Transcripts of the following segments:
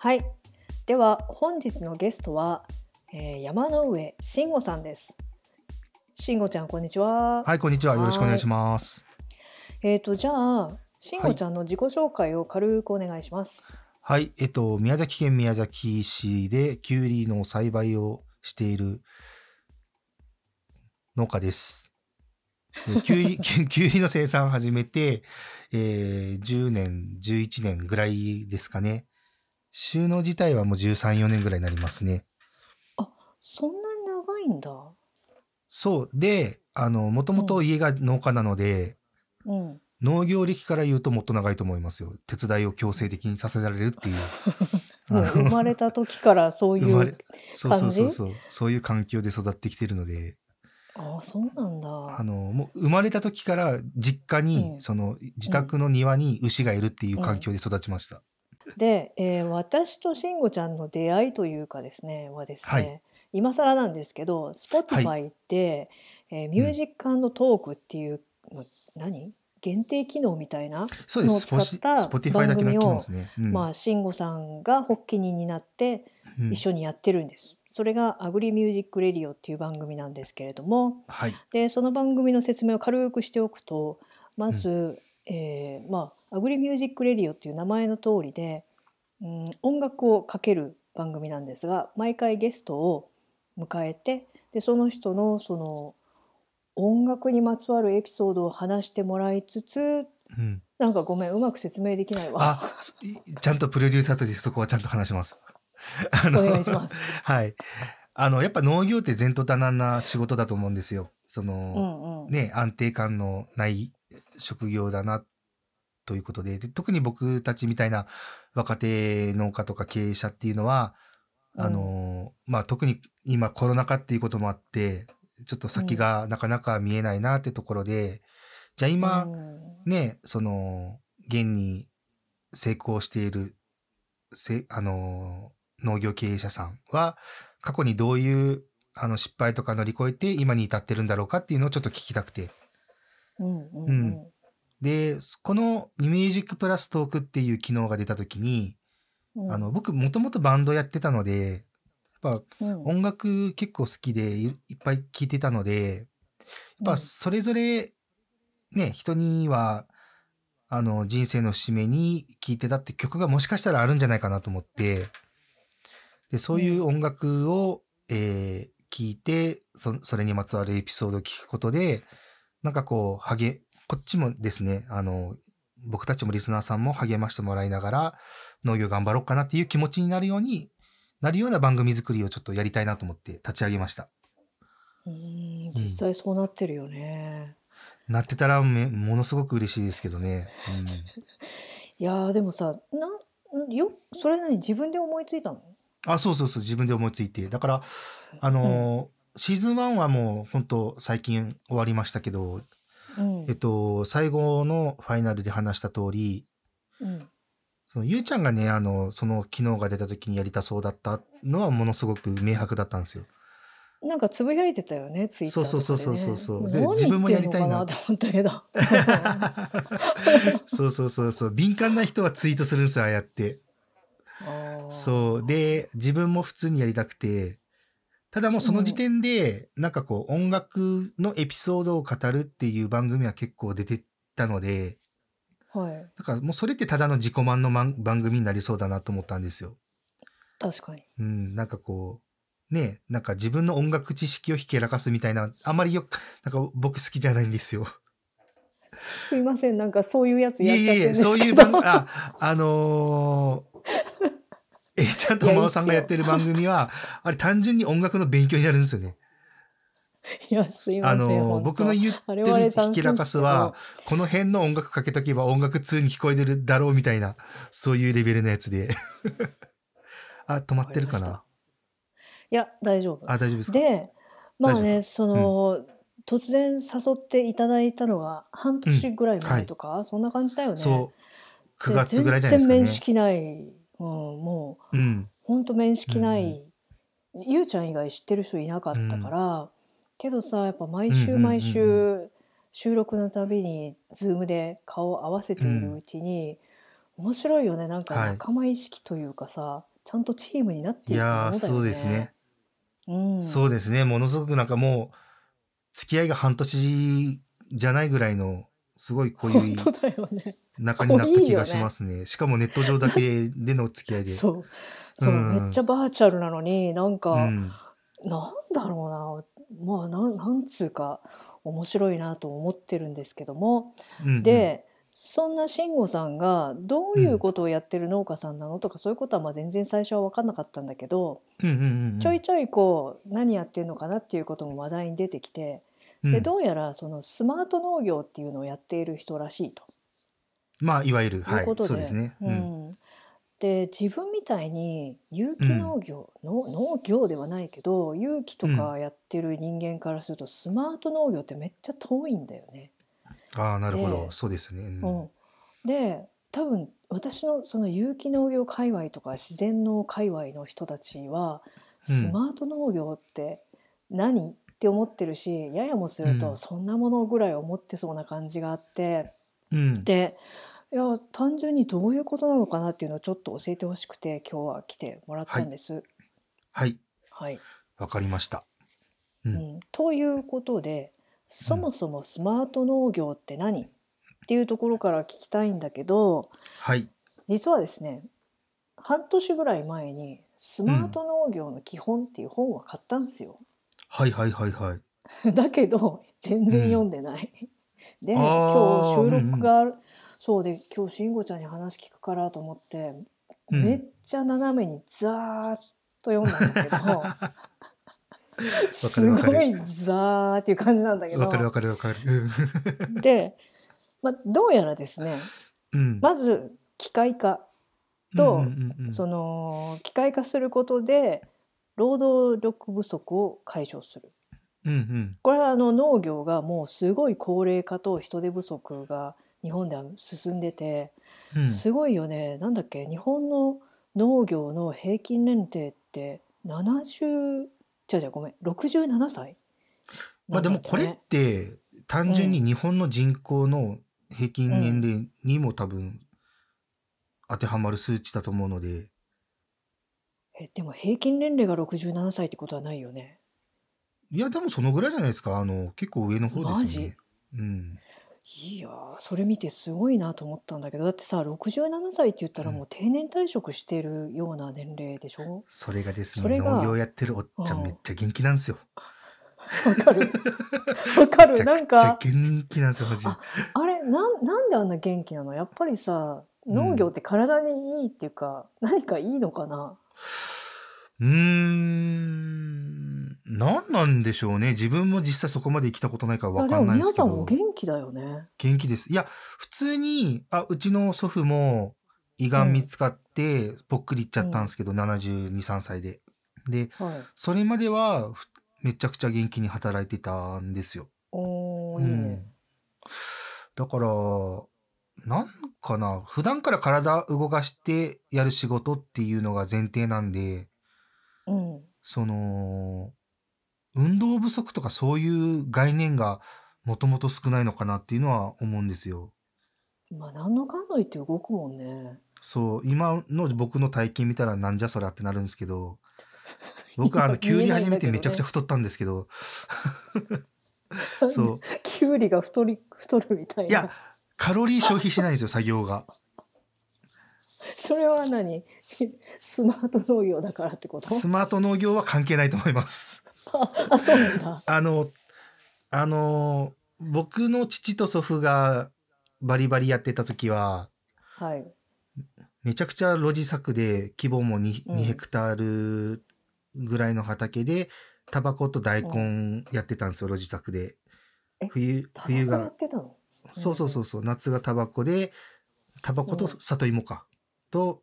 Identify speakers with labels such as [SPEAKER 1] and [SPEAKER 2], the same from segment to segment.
[SPEAKER 1] はい。では本日のゲストは、えー、山の上慎吾さんです。慎吾ちゃんこんにちは。
[SPEAKER 2] はい、こんにちは。よろしくお願いします。
[SPEAKER 1] えっ、とじゃあ慎吾ちゃんの自己紹介を軽くお願いします。
[SPEAKER 2] はい、えっと、宮崎県宮崎市でキュウリの栽培をしている農家です。で キュウリ、キュキュウリの生産を始めて、えー10年、11年ぐらいですかね。収納自体はもう13、4年ぐらいになりますね。
[SPEAKER 1] そんなに長いんだ。
[SPEAKER 2] そう。で、あの、もともと家が農家なので、
[SPEAKER 1] うん。
[SPEAKER 2] 農業歴から言うともっと長いと思いますよ。手伝いを強制的にさせられるっていう。
[SPEAKER 1] もう生まれた時からそういう。
[SPEAKER 2] そうそうそうそう。そういう環境で育ってきてるので、
[SPEAKER 1] ああそうなんだ。
[SPEAKER 2] あの、もう生まれた時から実家に、
[SPEAKER 1] うん
[SPEAKER 2] その自宅の庭に牛がいるっていう環境で育ちました。
[SPEAKER 1] で、えー私と慎吾ちゃんの出会いというかですねはですね、
[SPEAKER 2] はい
[SPEAKER 1] 今更なんですけど Spotify で、えーミュージックトークっていう、の何？限定機能みたいな。のを使った
[SPEAKER 2] スポティファイだけの機能ですね。うん
[SPEAKER 1] まあ慎吾さんが発起人になって
[SPEAKER 2] うん
[SPEAKER 1] 一緒にやってるんです。それがアグリミュージックレディオっていう番組なんですけれども
[SPEAKER 2] はい。
[SPEAKER 1] でその番組の説明を軽くしておくとまず、えーまあアグリミュージックレディオっていう名前の通りで、うん、音楽をかける番組なんですが毎回ゲストを迎えてでその人のその音楽にまつわるエピソードを話してもらいつつ
[SPEAKER 2] うん、
[SPEAKER 1] なんかごめんうまく説明できないわ。
[SPEAKER 2] ちゃんとプロデューサーとしてそこはちゃんと話します。あ
[SPEAKER 1] お願いします。
[SPEAKER 2] はい。あの、やっぱ農業って前途多難な仕事だと思うんですよ。その、
[SPEAKER 1] うんうん
[SPEAKER 2] ね、安定感のない職業だな、ということでで、特に僕たちみたいな若手農家とか経営者っていうのは、あの、まあ、特に今コロナ禍っていうこともあって、ちょっと先がなかなか見えないなってところで、じゃあ今、
[SPEAKER 1] うん
[SPEAKER 2] ね、その、現に成功している、せ、あの、農業経営者さんは、過去にどういう、あの、失敗とか乗り越えて今に至ってるんだろうかっていうのをちょっと聞きたくて。
[SPEAKER 1] うんうん
[SPEAKER 2] う
[SPEAKER 1] うん
[SPEAKER 2] で、このミュージックプラストークっていう機能が出たときに、
[SPEAKER 1] うん。
[SPEAKER 2] あの、僕もともとバンドやってたので、やっぱ
[SPEAKER 1] うん。
[SPEAKER 2] 音楽結構好きでいいっぱい聴いてたので、やっぱそれぞれ、ね、人には、あの、人生の節目に聴いてたって曲がもしかしたらあるんじゃないかなと思って、で、そういう音楽を、えー聞いて、そ、それにまつわるエピソードを聞くことで、なんかこう、励、こっちもですね、あの、僕たちもリスナーさんも励ましてもらいながら、農業頑張ろうかなっていう気持ちになるように、なるような番組作りをちょっとやりたいなと思って立ち上げました。
[SPEAKER 1] うん実際そうなってるよね。
[SPEAKER 2] なってたらめものすごく嬉しいですけどね。
[SPEAKER 1] いやーでもさなんよそれ何自分で思いついたの？
[SPEAKER 2] うん、あ、そうそうそう、自分で思いついて。だから、あのーシーズン1はもう本当最近終わりましたけど、
[SPEAKER 1] うん
[SPEAKER 2] えっと、最後のファイナルで話した通り、
[SPEAKER 1] うん
[SPEAKER 2] そのゆうちゃんがね、あの、その機能が出た時にやりたそうだったのはものすごく明白だったんですよ。
[SPEAKER 1] なんかつぶやいてたよねツイッターとかで、ね、
[SPEAKER 2] そうそうそうそうそうで
[SPEAKER 1] 何
[SPEAKER 2] 自分もやりたいな
[SPEAKER 1] と思ったけど
[SPEAKER 2] そうそうそうそう。敏感な人はツイートするんですよ、ああやって。そう。で、自分も普通にやりたくて、ただもうその時点で、なんかこう、音楽のエピソードを語るっていう番組は結構出てたので、
[SPEAKER 1] はい
[SPEAKER 2] だからもうそれってただの自己満の番組になりそうだなと思ったんですよ。
[SPEAKER 1] 確かに
[SPEAKER 2] うん、なんかこう、ね、なんか自分の音楽知識をひけらかすみたいな、あんまりよく、なんか僕好きじゃないんですよ。
[SPEAKER 1] すいませんなんかそういうやつ
[SPEAKER 2] い
[SPEAKER 1] やっちゃってるん
[SPEAKER 2] えいえいえ、
[SPEAKER 1] ですけど
[SPEAKER 2] そういう番組、あ、あのー、えいちゃんとまおさんがやってる番組は、あれ単純に音楽の勉強になるんですよね。
[SPEAKER 1] いやすいません
[SPEAKER 2] あの僕の言ってるひきらかすは、この辺の音楽かけとけば音楽通に聞こえてるだろうみたいな、そういうレベルのやつで。あ、止まってるかな？
[SPEAKER 1] いや大丈夫。
[SPEAKER 2] あ、大丈夫ですか？
[SPEAKER 1] でまあ
[SPEAKER 2] 大
[SPEAKER 1] ねその、突然誘っていただいたのが半年ぐらい前とか、そんな感じだよね。
[SPEAKER 2] そう。9
[SPEAKER 1] で
[SPEAKER 2] 月ぐらいじゃないですかね。
[SPEAKER 1] 全然面識ない、うん、もう
[SPEAKER 2] うん。
[SPEAKER 1] ほんと面識ない、
[SPEAKER 2] う
[SPEAKER 1] ゆうちゃん以外知ってる人いなかったから、けどさやっぱ毎週毎週収録のたびにズームで顔を合わせているうちに、面白いよねなんか
[SPEAKER 2] はい
[SPEAKER 1] 仲間意識というかさ、ちゃんとチームになって
[SPEAKER 2] い
[SPEAKER 1] いくものだよね。
[SPEAKER 2] やー、そうですね。
[SPEAKER 1] うん。
[SPEAKER 2] そうですね。ものすごくなんかもう、付き合いが半年じゃないぐらいの、すごい濃い
[SPEAKER 1] 本当だよね。
[SPEAKER 2] 仲になった気がしますね。しかもネット上だけでの付き合いで。
[SPEAKER 1] そう。そう、
[SPEAKER 2] うん
[SPEAKER 1] めっちゃバーチャルなのに、なんか、
[SPEAKER 2] うん。
[SPEAKER 1] なんだろうな、まあ、なん、なんつうか、面白いなと思ってるんですけども、
[SPEAKER 2] うんうん、
[SPEAKER 1] で、そんな慎吾さんがどういうことをやってる農家さんなのとかそういうことはまあ全然最初は分かんなかったんだけど、
[SPEAKER 2] うんうんうんうん、
[SPEAKER 1] ちょいちょいこう何やってるのかなっていうことも話題に出てきて、
[SPEAKER 2] うん
[SPEAKER 1] でどうやらそのスマート農業っていうのをやっている人らしいと
[SPEAKER 2] まあ、いわゆる、
[SPEAKER 1] い
[SPEAKER 2] はい
[SPEAKER 1] うこ、とで、
[SPEAKER 2] そうですね。
[SPEAKER 1] う
[SPEAKER 2] うん。
[SPEAKER 1] んで自分みたいに有機農業、の農業ではないけど有機とかやってる人間からするとスマート農業ってめっちゃ遠いんだよね。
[SPEAKER 2] ああ、なるほど。
[SPEAKER 1] で
[SPEAKER 2] そうですね。うん
[SPEAKER 1] うん、で多分私のその有機農業界隈とか自然農界隈の人たちは
[SPEAKER 2] うん
[SPEAKER 1] スマート農業って何って思ってるしややもする
[SPEAKER 2] うん
[SPEAKER 1] とそんなものぐらい思ってそうな感じがあって
[SPEAKER 2] うん。
[SPEAKER 1] でいや単純にどういうことなのかなっていうのをちょっと教えてほしくて今日は来てもらったんです。
[SPEAKER 2] はい。
[SPEAKER 1] はい
[SPEAKER 2] わかりました。う。
[SPEAKER 1] うんん、ということでそもそもスマート農業って何っていうところから聞きたいんだけど
[SPEAKER 2] はい。
[SPEAKER 1] 実はですね半年ぐらい前に「スマート農業の基本」っていう本は買ったんですよ。
[SPEAKER 2] はいはいはいはい。
[SPEAKER 1] だけど全然読んでない。で今日収録がある、そうで今日慎吾ちゃんに話聞くからと思って、
[SPEAKER 2] うん。
[SPEAKER 1] めっちゃ斜めにザーッと読んだんだけど すごいザーっていう感じなんだけど。
[SPEAKER 2] わかるわかるわかる。
[SPEAKER 1] で、まあ、どうやらですね
[SPEAKER 2] うん。
[SPEAKER 1] まず機械化と
[SPEAKER 2] うんうんうんうん。
[SPEAKER 1] その機械化することで労働力不足を解消する。
[SPEAKER 2] うんうん。
[SPEAKER 1] これはあの農業がもうすごい高齢化と人手不足が日本では進んでて、
[SPEAKER 2] うん。
[SPEAKER 1] すごいよね。なんだっけ？日本の農業の平均年齢って70じゃじゃごめん。67歳
[SPEAKER 2] まあでもこれって単純に日本の人口の平均年齢にも多分当てはまる数値だと思うので、
[SPEAKER 1] えでも平均年齢が67歳ってことはないよね
[SPEAKER 2] いやでもそのぐらいじゃないですか。あの結構上の方ですよね。うん。
[SPEAKER 1] いやーそれ見てすごいなと思ったんだけどだってさ67歳って言ったらもう定年退職してるような年齢でしょ？
[SPEAKER 2] それがですね、農業やってるおっちゃ
[SPEAKER 1] うん
[SPEAKER 2] んめっちゃ元気なんですよ。
[SPEAKER 1] わかるわかるなんか
[SPEAKER 2] 元気なんですよ、マジで。
[SPEAKER 1] ああれなんなんであんな元気なの？やっぱりさ農業って体にいいっていうか、何かいいのかな？
[SPEAKER 2] うーん。何なんでしょうね。自分も実際そこまで生きたことないから
[SPEAKER 1] いや
[SPEAKER 2] わかんないですけ
[SPEAKER 1] でも皆さんも
[SPEAKER 2] ど。
[SPEAKER 1] 元気だよね
[SPEAKER 2] 元気です。いや、普通に、あ、うちの祖父も胃がん見つかって、ぽっくりいっちゃったんですけど、72、3歳で。で、
[SPEAKER 1] はい
[SPEAKER 2] それまでは、ふめちゃくちゃ元気に働いてたんですよ。
[SPEAKER 1] おーいいね、
[SPEAKER 2] だから、なんかな、普段から体動かしてやる仕事っていうのが前提なんで、
[SPEAKER 1] うん
[SPEAKER 2] その、運動不足とかそういう概念がもともと少ないのかなっていうのは思うんですよ。
[SPEAKER 1] まあ何のかんの言って動くもんね
[SPEAKER 2] そう、今の僕の体型見たらなんじゃそりゃってなるんですけど、僕はあの、キュウリ始めてめちゃくちゃ太ったんですけど、そう。
[SPEAKER 1] キュウリが太り太るみたいない
[SPEAKER 2] や、カロリー消費しないんですよ、作業が。
[SPEAKER 1] それは何？スマート農業だからってこと？
[SPEAKER 2] スマート農業は関係ないと思います。
[SPEAKER 1] あそうなんだ。
[SPEAKER 2] あの、あの、僕の父と祖父がバリバリやってた時は、
[SPEAKER 1] はい。
[SPEAKER 2] めちゃくちゃ露地作で規模も 2,
[SPEAKER 1] うん。
[SPEAKER 2] 2ヘクタールぐらいの畑で、タバコと大根やってたんですよ、露地作で。
[SPEAKER 1] え。
[SPEAKER 2] 冬、冬が。そうそうそうそう、夏がタバコで、タバコと
[SPEAKER 1] うん
[SPEAKER 2] 里芋か。と、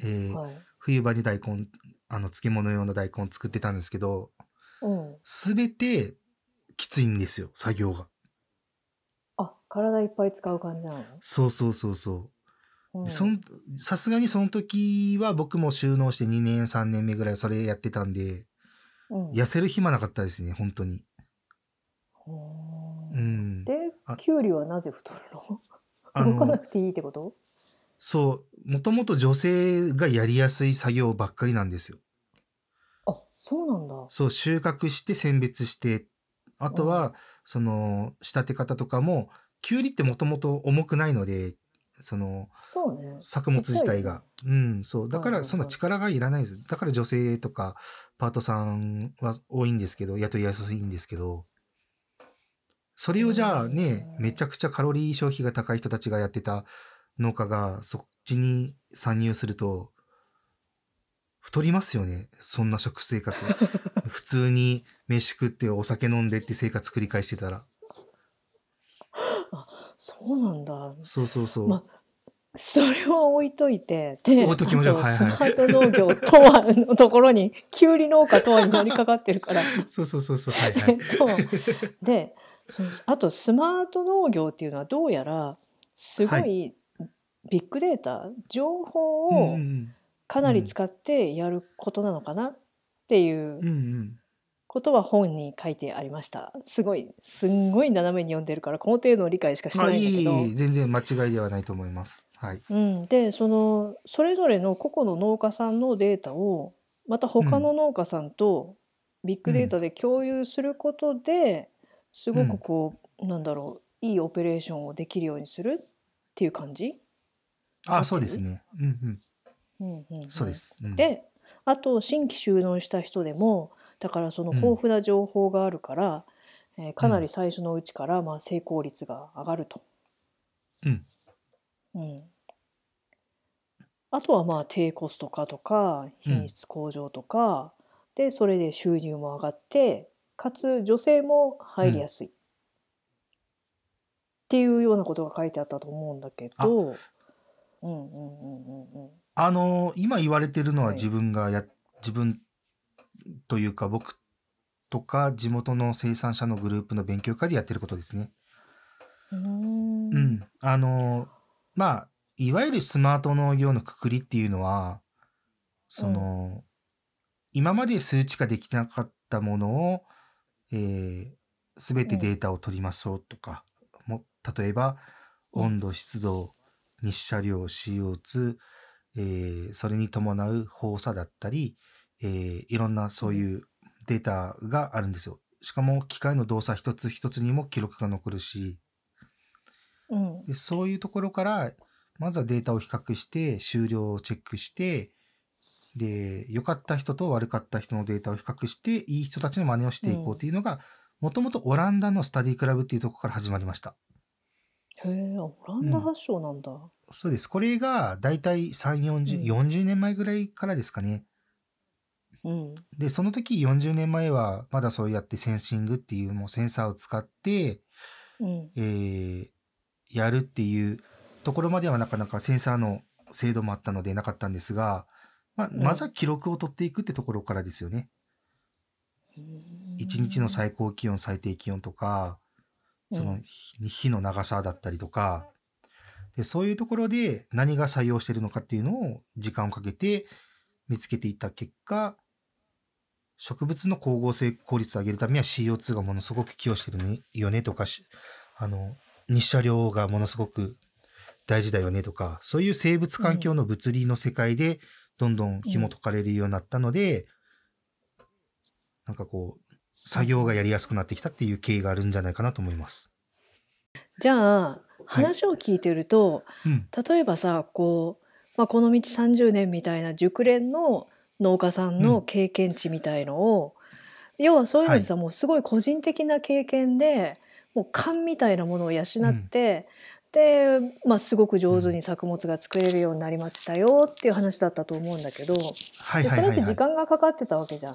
[SPEAKER 2] えー
[SPEAKER 1] はい。
[SPEAKER 2] 冬場に大根、あの、漬物用の大根作ってたんですけど、
[SPEAKER 1] うん
[SPEAKER 2] すべてきついんですよ、作業が。
[SPEAKER 1] あ体いっぱい使う感じなの、
[SPEAKER 2] そうそうそうそう。さすがにその時は僕も収納して2年3年目ぐらいそれやってたんで、
[SPEAKER 1] うん
[SPEAKER 2] 痩せる暇なかったですね、本当に。うん。
[SPEAKER 1] で
[SPEAKER 2] あ
[SPEAKER 1] キュウリはなぜ太るの？
[SPEAKER 2] あ
[SPEAKER 1] 動かな
[SPEAKER 2] の、
[SPEAKER 1] くていいってこと？
[SPEAKER 2] そう、もともと女性がやりやすい作業ばっかりなんですよ。
[SPEAKER 1] あ、そうなんだ。
[SPEAKER 2] そう、収穫して選別して、あとは、その、仕立て方とかも、きゅうりってもともと重くないので、その、
[SPEAKER 1] そうね。
[SPEAKER 2] 作物自体が。うん、そう。だから、そんな力がいらないです。だから女性とか、パートさんは多いんですけど、雇いやすいんですけど、それをじゃあね、
[SPEAKER 1] うん
[SPEAKER 2] めちゃくちゃカロリー消費が高い人たちがやってた農家がそっちに参入すると、太りますよね。そんな食生活。普通に飯食ってお酒飲んでって生活繰り返してたら。
[SPEAKER 1] そうなんだ。
[SPEAKER 2] そうそうそう。
[SPEAKER 1] まそれは置いといて、で、
[SPEAKER 2] 置いときましょうはいはい
[SPEAKER 1] スマート農業とはのところに、きゅうり農家とはに乗りかかってるから。
[SPEAKER 2] そうそうそうそう。はいは
[SPEAKER 1] えっ
[SPEAKER 2] い。
[SPEAKER 1] と、で、そのあとスマート農業っていうのはどうやら、すごいビッグデータ、情報
[SPEAKER 2] うん
[SPEAKER 1] を
[SPEAKER 2] うん
[SPEAKER 1] かなり使ってやることなのかなっていう
[SPEAKER 2] うん。うんうん。
[SPEAKER 1] ことは本に書いてありました。すごい、すんごい斜めに読んでるから、この程度の理解しかして
[SPEAKER 2] まあ、
[SPEAKER 1] ないいんだけど。
[SPEAKER 2] いい全然間違いではないと思います。はい。
[SPEAKER 1] うん、でそのそれぞれの個々の農家さんのデータをまた他の農家さんとビッグデータで共有することで、すごくこう、なんだろういいオペレーションをできるようにするっていう感じ、
[SPEAKER 2] あ、
[SPEAKER 1] る
[SPEAKER 2] そうですね。うん
[SPEAKER 1] うんうんうん
[SPEAKER 2] うん。そうです。うん、
[SPEAKER 1] であと新規収納した人でもだからその豊富な情報があるから、えーかなり最初のうちからまあ成功率が上がると。
[SPEAKER 2] うん。
[SPEAKER 1] うん、あとはまあ低コスト化とか品質向上とか、でそれで収入も上がってかつ女性も入りやすい、っていうようなことが書いてあったと思うんだけど。うんうんうんうんうん
[SPEAKER 2] あのー今言われてるのは
[SPEAKER 1] はい。
[SPEAKER 2] 自分がや、自分というか僕とか地元の生産者のグループの勉強会でやってることですね。
[SPEAKER 1] うーん。
[SPEAKER 2] うん。あのーまあ、いわゆるスマート農業のくくりっていうのは、その、今まで数値化できなかったものを、えすべてデータを取りましょうとか、も例えば、
[SPEAKER 1] うん。
[SPEAKER 2] 温度、湿度、日射量、CO2、えーそれに伴う放射だったり、えーいろんなそういうデータがあるんですよ。しかも機械の動作一つ一つにも記録が残るし、
[SPEAKER 1] うん
[SPEAKER 2] でそういうところから、まずはデータを比較して、終了をチェックして、で、良かった人と悪かった人のデータを比較して、いい人たちの真似をしていこうというのが、もともとオランダのスタディクラブっていうところから始まりました。
[SPEAKER 1] へえオランダ発祥なんだ。
[SPEAKER 2] そうです。これが、だいたい3、40、
[SPEAKER 1] うん
[SPEAKER 2] 40年前ぐらいからですかね。
[SPEAKER 1] うん
[SPEAKER 2] で、その時40年前は、まだそうやってセンシングっていうもうセンサーを使って、
[SPEAKER 1] うん
[SPEAKER 2] えーやるっていうところまではなかなかセンサーの精度もあったのでなかったんですが、ままずは記録を取っていくってところからですよね。一日の最高気温、最低気温とか、その日日の長さだったりとか、でそういうところで何が採用してるのかっていうのを時間をかけて見つけていった結果、植物の光合成効率を上げるためには CO2 がものすごく寄与してるよねとか、あの、日射量がものすごく大事だよねとか、そういう生物環境の物理の世界でどんどん紐解かれるようになったので、なんかこう、作業がやりやすくなってきたっていう経緯があるんじゃないかなと思います。
[SPEAKER 1] じゃあ話を聞いてると、
[SPEAKER 2] うん。
[SPEAKER 1] 例えばさこう、まあ、この道30年みたいな熟練の農家さんの経験値みたいのを、要はそういうのってさ、もうすごい個人的な経験でもう勘みたいなものを養って、で、まあ、すごく上手に作物が作れるようになりましたよっていう話だったと思うんだけど、
[SPEAKER 2] はい
[SPEAKER 1] でそれって時
[SPEAKER 2] はいはいはい。
[SPEAKER 1] 間がかかってたわけじゃん。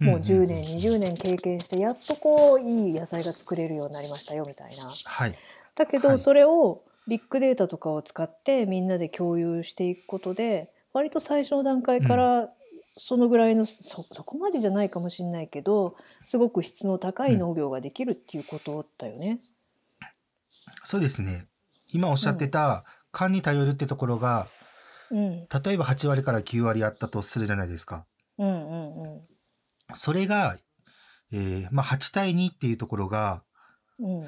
[SPEAKER 1] もう10年、20年経験してやっとこういい野菜が作れるようになりましたよみたいな。
[SPEAKER 2] はい。
[SPEAKER 1] だけど、
[SPEAKER 2] はい。
[SPEAKER 1] それをビッグデータとかを使ってみんなで共有していくことで割と最初の段階からそのぐらいの、そそこまでじゃないかもしれないけどすごく質の高い農業ができるっていうことだよね。
[SPEAKER 2] そうですね。今おっしゃってた、勘に頼るってところが、
[SPEAKER 1] うん、
[SPEAKER 2] 例えば8割から9割あったとするじゃないですか。
[SPEAKER 1] うんうんうん。
[SPEAKER 2] それが、えーまあ8対2っていうところが、
[SPEAKER 1] うん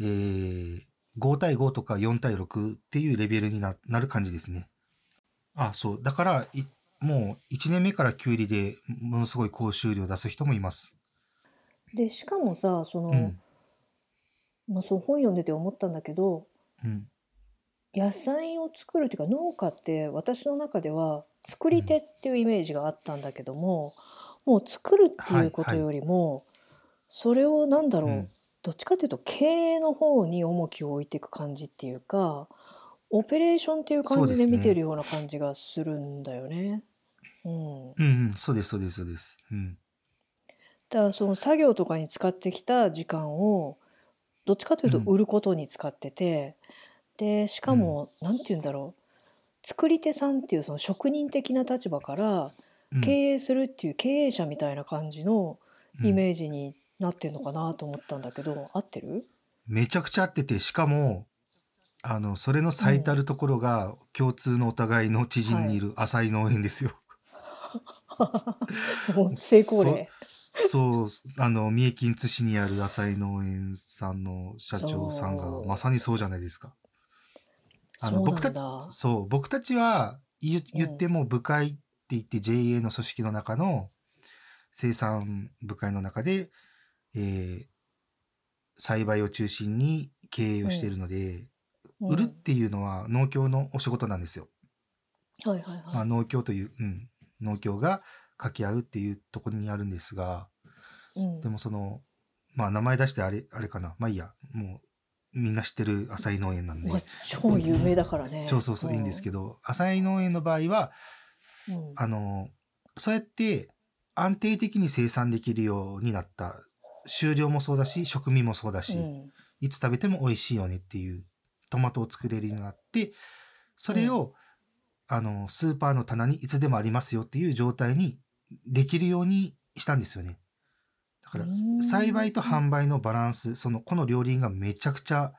[SPEAKER 2] えー5対5とか4対6っていうレベルにななる感じですね。あ、そう。だから、いもう1年目からキュウリでものすごい高収量出す人もいます。
[SPEAKER 1] でしかもさその、
[SPEAKER 2] うん。
[SPEAKER 1] まあ、そう本読んでて思ったんだけど
[SPEAKER 2] うん。
[SPEAKER 1] 野菜を作るっていうか農家って私の中では作り手っていうイメージがあったんだけども、もう作るっていうことよりも、それをなんだろう、
[SPEAKER 2] うん
[SPEAKER 1] どっちかっていうと経営の方に重きを置いていく感じっていうかオペレーションっていう感じ
[SPEAKER 2] で
[SPEAKER 1] 見てるような感じがするんだよね。うん、
[SPEAKER 2] うんうん。そうです、そうです、そうです。うん。
[SPEAKER 1] だからその作業とかに使ってきた時間をどっちかというと
[SPEAKER 2] うん
[SPEAKER 1] 売ることに使ってて、でしかも、なんて言うんだろう作り手さんっていうその職人的な立場から
[SPEAKER 2] うん
[SPEAKER 1] 経営するっていう経営者みたいな感じの
[SPEAKER 2] うん
[SPEAKER 1] イメージになってるのかなと思ったんだけど、合ってる？
[SPEAKER 2] めちゃくちゃ合ってて、しかも、あの、それの最たるところが共通のお互いの知人にいる浅井農園ですよ。
[SPEAKER 1] もう成功例。
[SPEAKER 2] そう、あの、三重県津市にある浅井農園さんの社長さんがまさにそうじゃないですか。あの、僕たち。そう、僕たちは言言っても部会って言って JA の組織の中の生産部会の中で、えー栽培を中心に経営をしているので、
[SPEAKER 1] うん
[SPEAKER 2] 売るっていうのは農協のお仕事なんですよ。
[SPEAKER 1] はいはいはい。
[SPEAKER 2] まあ、農協という、うん、農協が掛け合うっていうところにあるんですが、
[SPEAKER 1] うん
[SPEAKER 2] でもその、まあ名前出してあれ、あれかな。まあいいや。もうみんな知ってる浅井農園なんで
[SPEAKER 1] まあ。超有名だからね。
[SPEAKER 2] そうそうそう、いいんですけど、浅井農園の場合は、
[SPEAKER 1] ど。うん
[SPEAKER 2] あの、そうやって安定的に生産できるようになった。収量もそうだし、食味もそうだし、
[SPEAKER 1] うん。
[SPEAKER 2] いつ食べても美味しいよねっていうトマトを作れるようになって、それを、あの、スーパーの棚にいつでもありますよっていう状態にできるようにしたんですよね。だから栽培と販売のバランス、その、この両輪がめちゃくちゃ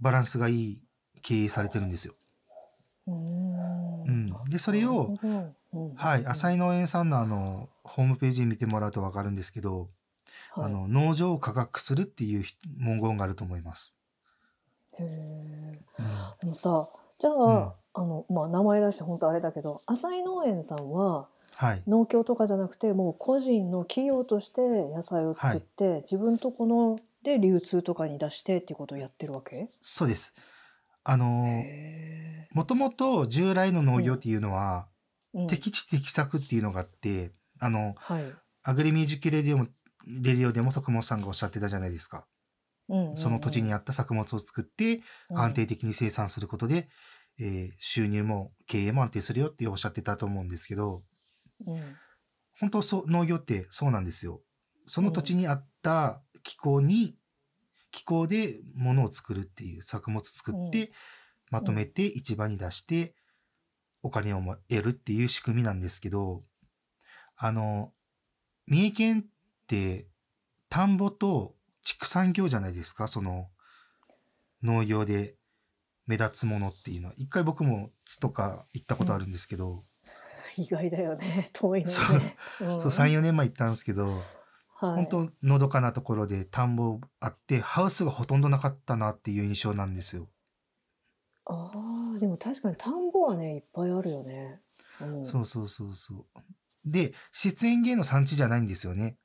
[SPEAKER 2] バランスがいい経営されてるんですよ。
[SPEAKER 1] うーん。
[SPEAKER 2] うん。でそれを、はい、浅
[SPEAKER 1] い、
[SPEAKER 2] 井農園さんのあの、ホームページ見てもらうとわかるんですけど、
[SPEAKER 1] はい。
[SPEAKER 2] あの、農場を価格するっていう文言があると思います。
[SPEAKER 1] へー。
[SPEAKER 2] うん。
[SPEAKER 1] あのさじゃあ、
[SPEAKER 2] うん。
[SPEAKER 1] あのまあ名前出して本当あれだけど浅井農園さんは
[SPEAKER 2] はい。
[SPEAKER 1] 農協とかじゃなくてもう個人の企業として野菜を作って、自分とこので流通とかに出してっていうことをやってるわけ？
[SPEAKER 2] そうです。あのもともと従来の農業っていうのは、
[SPEAKER 1] ーうん。
[SPEAKER 2] 適地適作っていうのがあって、あの、
[SPEAKER 1] はい。
[SPEAKER 2] アグリミュージックレディオも、レディオでも徳本さんがおっしゃってたじゃないですか。
[SPEAKER 1] うんうんうん。
[SPEAKER 2] その土地に合った作物を作って、
[SPEAKER 1] うん。
[SPEAKER 2] 安定的に生産することで、えー収入も経営も安定するよっておっしゃってたと思うんですけど、
[SPEAKER 1] うん。
[SPEAKER 2] 本当そう、農業ってそうなんですよ。その土地に合った気候に、気候で物を作るっていう作物作って、
[SPEAKER 1] うん。
[SPEAKER 2] まとめて市場に出して、お金をも得るっていう仕組みなんですけど、あの、三重県って田んぼと畜産業じゃないですか、その農業で目立つものっていうのは。一回僕も津とか行ったことあるんですけど、
[SPEAKER 1] 意外だよね 遠いの
[SPEAKER 2] そう。
[SPEAKER 1] うん
[SPEAKER 2] そう3、4年前行ったんですけど、
[SPEAKER 1] はい、
[SPEAKER 2] 本当のどかなところで田んぼあって、ハウスがほとんどなかったなっていう印象なんですよ。
[SPEAKER 1] ああでも確かに田んぼはねいっぱいあるよね。うん、
[SPEAKER 2] そうそうそうそう。で、出演芸の産地じゃないんですよね。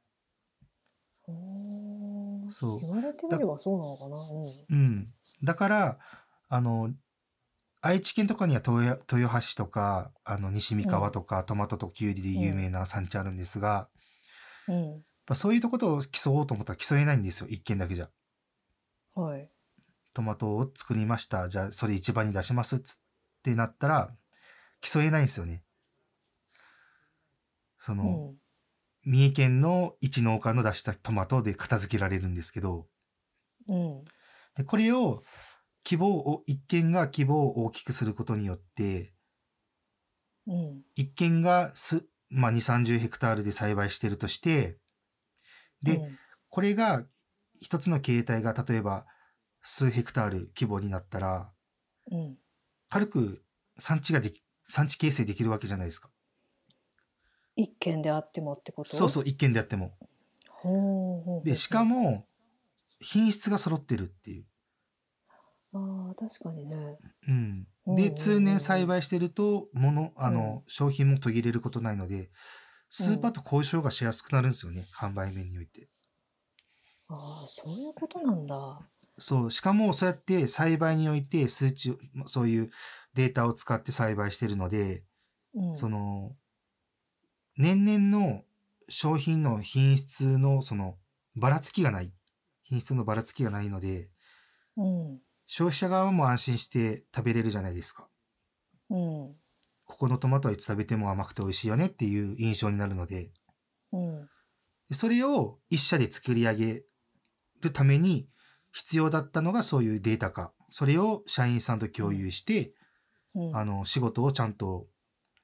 [SPEAKER 2] そう
[SPEAKER 1] 言われてみればそうなのかな。
[SPEAKER 2] うん。だから、あの、愛知県とかには豊豊橋とか、あの、西三河とか、トマトとキュウリで有名な産地あるんですが、
[SPEAKER 1] うん。
[SPEAKER 2] やっぱそういうとことを競おうと思ったら競えないんですよ。一軒だけじゃ。
[SPEAKER 1] うん。はい。
[SPEAKER 2] トマトを作りました。じゃあ、それ一番に出しますっつってなったら、競えないんですよね。その、
[SPEAKER 1] うん。
[SPEAKER 2] 三重県の一農家の出したトマトで片付けられるんですけど、
[SPEAKER 1] うん。
[SPEAKER 2] でこれを、希望を、一軒が希望を大きくすることによって、
[SPEAKER 1] うん。
[SPEAKER 2] 一軒がす、まあ、2、30ヘクタールで栽培してるとして、で、
[SPEAKER 1] うん
[SPEAKER 2] これが一つの形態が例えば数ヘクタール規模になったら、
[SPEAKER 1] うん。
[SPEAKER 2] 軽く産地ができ、産地形成できるわけじゃないですか。
[SPEAKER 1] 一軒であってもってこと？
[SPEAKER 2] そうそう、一軒であっても。
[SPEAKER 1] ほうほう。
[SPEAKER 2] で、しかも、品質が揃ってるっていう。
[SPEAKER 1] ああ確かにね。
[SPEAKER 2] うん。
[SPEAKER 1] うんうんうん
[SPEAKER 2] で、通年栽培してると、もの、あの、商品も途切れることないので、スーパーと交渉がしやすくなるんですよね、販売面において。
[SPEAKER 1] ああそういうことなんだ。
[SPEAKER 2] そう、しかもそうやって栽培において数値を、そういうデータを使って栽培してるので、
[SPEAKER 1] うん、
[SPEAKER 2] その、年々の商品の品質の、その、ばらつきがない。品質のばらつきがないので、
[SPEAKER 1] うん
[SPEAKER 2] 消費者側も安心して食べれるじゃないですか。
[SPEAKER 1] うん
[SPEAKER 2] ここのトマトはいつ食べても甘くて美味しいよねっていう印象になるので、
[SPEAKER 1] うん
[SPEAKER 2] でそれを一社で作り上げるために必要だったのがそういうデータ化。それを社員さんと共有して、
[SPEAKER 1] うん
[SPEAKER 2] あの、仕事をちゃんと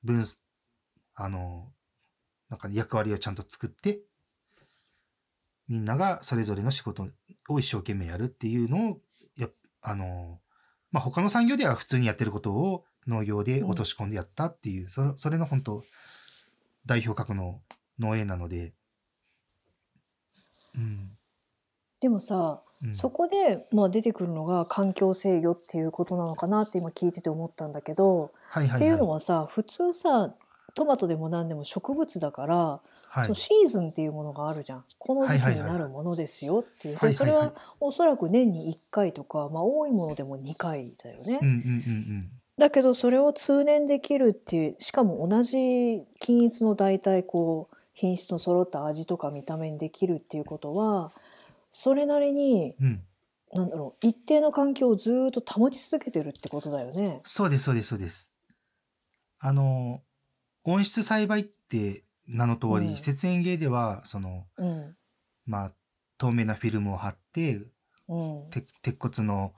[SPEAKER 2] 分、あの、なんか役割をちゃんと作って、みんながそれぞれの仕事を一生懸命やるっていうのを、やあの、まあ、他の産業では普通にやってることを農業で落とし込んでやったっていう、それそれの本当代表格の農園なので、うん。
[SPEAKER 1] でもさ、
[SPEAKER 2] うん
[SPEAKER 1] そこで、まあ、出てくるのが環境制御っていうことなのかなって今聞いてて思ったんだけど、
[SPEAKER 2] はいはいはい。
[SPEAKER 1] っていうのはさ普通さトマトでも何でも植物だから、
[SPEAKER 2] はい
[SPEAKER 1] そのシーズンっていうものがあるじゃんこの時期になるものですよっていう、
[SPEAKER 2] はいはい
[SPEAKER 1] それはおそらく年に1回とか、まあ、多いものでも2回だよね。
[SPEAKER 2] うんうんうん
[SPEAKER 1] だけどそれを通年できるっていうしかも同じ均一の大体こう品質の揃った味とか見た目にできるっていうことはそれなりに
[SPEAKER 2] うん。うん。
[SPEAKER 1] なんだろう一定の環境をずーっと保ち続けてるってことだよね。
[SPEAKER 2] そうです、そうです、そうです。あの、温室栽培って名の通り、
[SPEAKER 1] うん。
[SPEAKER 2] 施設園芸では、その、
[SPEAKER 1] うん。
[SPEAKER 2] まあ、透明なフィルムを貼って、
[SPEAKER 1] うん。
[SPEAKER 2] て鉄骨の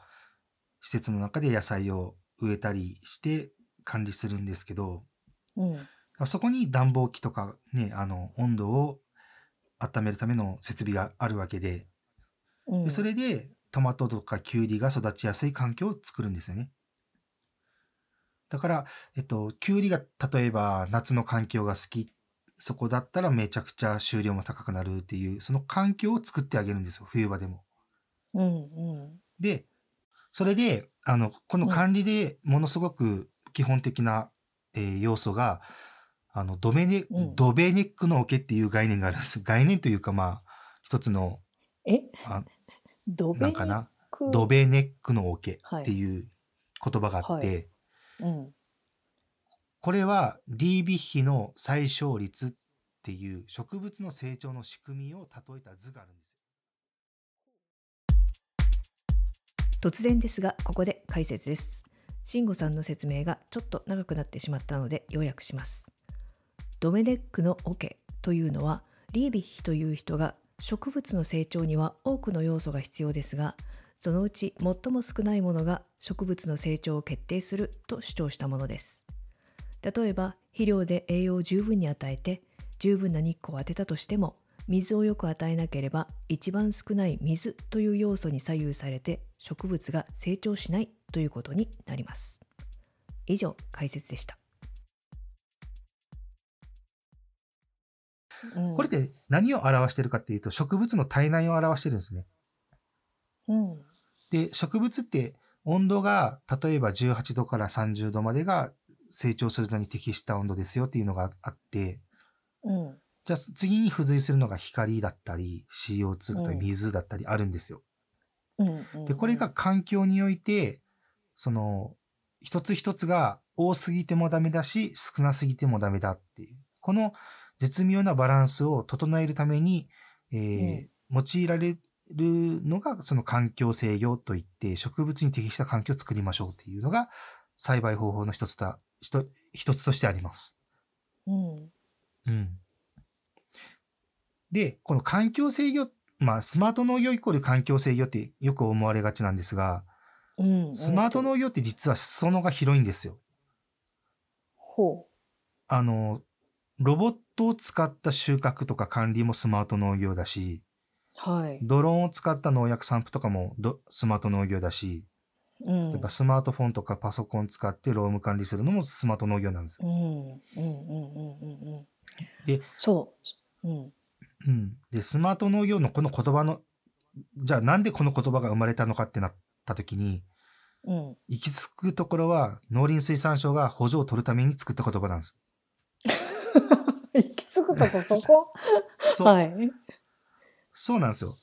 [SPEAKER 2] 施設の中で野菜を植えたりして管理するんですけど、
[SPEAKER 1] うん。
[SPEAKER 2] そこに暖房機とかね、あの、温度を温めるための設備があるわけで、
[SPEAKER 1] うん。
[SPEAKER 2] でそれでトマトとかキュウリが育ちやすい環境を作るんですよね。だから、えっと、キュウリが例えば夏の環境が好き、そこだったらめちゃくちゃ収量も高くなるっていう、その環境を作ってあげるんですよ、冬場でも。
[SPEAKER 1] うんうん。
[SPEAKER 2] で、それで、あの、この管理でものすごく基本的な、えー要素が、あの、ドベネ、
[SPEAKER 1] うん。
[SPEAKER 2] ドベネックの桶っていう概念があるんです。概念というか、まあ、一つの、
[SPEAKER 1] え？
[SPEAKER 2] あ
[SPEAKER 1] ドベニ
[SPEAKER 2] なんかな、
[SPEAKER 1] ック
[SPEAKER 2] ドベネックの桶
[SPEAKER 1] はい
[SPEAKER 2] っていう言葉があって、
[SPEAKER 1] はいうん。
[SPEAKER 2] これはリービッヒの最小率っていう植物の成長の仕組みを例えた図があるんですよ。
[SPEAKER 1] 突然ですがここで解説です。慎吾さんの説明がちょっと長くなってしまったので要約します。ドメデックのオケというのはリービッヒという人が植物の成長には多くの要素が必要ですがそのうち最も少ないものが植物の成長を決定すると主張したものです。例えば肥料で栄養を十分に与えて十分な日光を当てたとしても水をよく与えなければ一番少ない水という要素に左右されて植物が成長しないということになります。以上解説でした、うん
[SPEAKER 2] これって何を表してるかっていうと植物の体内を表してるんですね。
[SPEAKER 1] うん
[SPEAKER 2] で、植物って温度が例えば18度から30度までが成長するのに適した温度ですよっていうのがあって、
[SPEAKER 1] うん
[SPEAKER 2] じゃあ次に付随するのが光だったり CO2 だったり
[SPEAKER 1] うん
[SPEAKER 2] 水だったりあるんですよ。で、これが環境において、その、一つ一つが多すぎてもダメだし、少なすぎてもダメだっていう。この絶妙なバランスを整えるために、えー用いられるのが、その環境制御といって、植物に適した環境を作りましょうっていうのが、栽培方法の一つだ、一一つとしてあります。
[SPEAKER 1] うん
[SPEAKER 2] うん。で、この環境制御、まあ、スマート農業イコール環境制御ってよく思われがちなんですが、
[SPEAKER 1] うん
[SPEAKER 2] スマート農業って実は裾野が広いんですよ。
[SPEAKER 1] ほ
[SPEAKER 2] あの、ロボットを使った収穫とか管理もスマート農業だし、
[SPEAKER 1] うはい、
[SPEAKER 2] ドローンを使った農薬散布とかもドスマート農業だし、
[SPEAKER 1] うん
[SPEAKER 2] 例えばスマートフォンとかパソコン使ってローム管理するのもスマート農業なんですで
[SPEAKER 1] そううん
[SPEAKER 2] うん。で、スマート農業のこの言葉の、じゃあなんでこの言葉が生まれたのかってなった時に、
[SPEAKER 1] うん。
[SPEAKER 2] 行き着くところは農林水産省が補助を取るために作った言葉なんです。
[SPEAKER 1] 行き着くとこそこ？
[SPEAKER 2] そう、
[SPEAKER 1] はい。
[SPEAKER 2] そうなんですよ。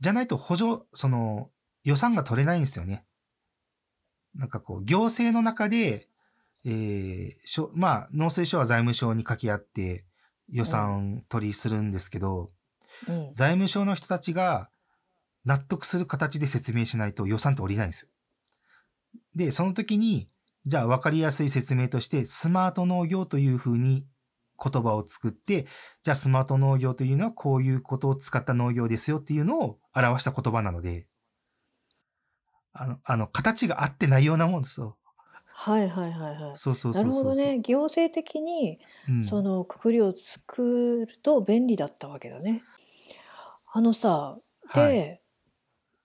[SPEAKER 2] じゃないと補助、その予算が取れないんですよね。なんかこう、行政の中で、えーしょまあ、農水省は財務省に掛け合って予算取りするんですけど、
[SPEAKER 1] うん。
[SPEAKER 2] 財務省の人たちが納得する形で説明しないと予算って下りないんですよ。で、その時に、じゃあ分かりやすい説明として、スマート農業というふうに言葉を作って、じゃあスマート農業というのはこういうことを使った農業ですよっていうのを表した言葉なので、あの、あの、形が合ってないようなもんですよ。
[SPEAKER 1] はいはいはいはい。
[SPEAKER 2] そうそう
[SPEAKER 1] なる
[SPEAKER 2] そうそうそう。
[SPEAKER 1] ほどね。行政的に
[SPEAKER 2] うん
[SPEAKER 1] そのくくりを作ると便利だったわけだね。あのさ、で、
[SPEAKER 2] はい。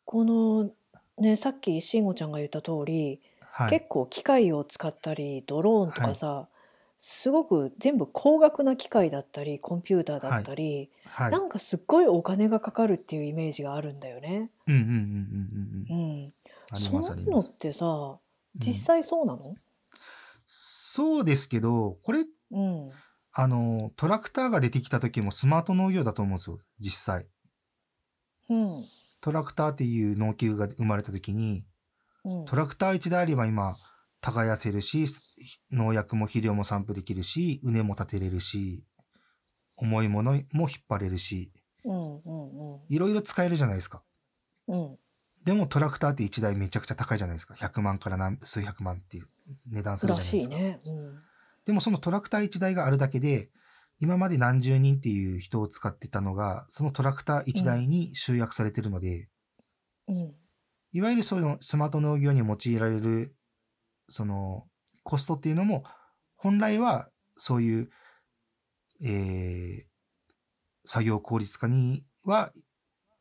[SPEAKER 1] このね、さっき慎吾ちゃんが言った通り、
[SPEAKER 2] はい。
[SPEAKER 1] 結構機械を使ったり、ドローンとかさ、すごく全部高額な機械だったり、コンピューターだったり、
[SPEAKER 2] はい。
[SPEAKER 1] なんかすっごいお金がかかるっていうイメージがあるんだよね。
[SPEAKER 2] うんうんうんうんうん
[SPEAKER 1] う
[SPEAKER 2] うん。
[SPEAKER 1] そう。いうのってさ、実
[SPEAKER 2] うん
[SPEAKER 1] 際そうなの？
[SPEAKER 2] そうですけど、これ
[SPEAKER 1] うん。
[SPEAKER 2] あの、トラクターが出てきた時もスマート農業だと思うんですよ、実際。
[SPEAKER 1] うん。
[SPEAKER 2] トラクターっていう農機具が生まれた時に、
[SPEAKER 1] うん。
[SPEAKER 2] トラクター1台あれば今、耕せるし、農薬も肥料も散布できるし、畝も立てれるし、重いものも引っ張れるし、いろいろ使えるじゃないですか。
[SPEAKER 1] うん。うん。
[SPEAKER 2] でもトラクターって1台めちゃくちゃ高いじゃないですか。100万から何数百万っていう値段するじゃ
[SPEAKER 1] ら
[SPEAKER 2] ないですか。
[SPEAKER 1] ね。うん。
[SPEAKER 2] でもそのトラクター1台があるだけで、今まで何十人っていう人を使ってたのが、そのトラクター1台に集約されてるので、
[SPEAKER 1] うん。
[SPEAKER 2] いわゆるそのスマート農業に用いられる、そのコストっていうのも、本来はそういう、えー、作業効率化には、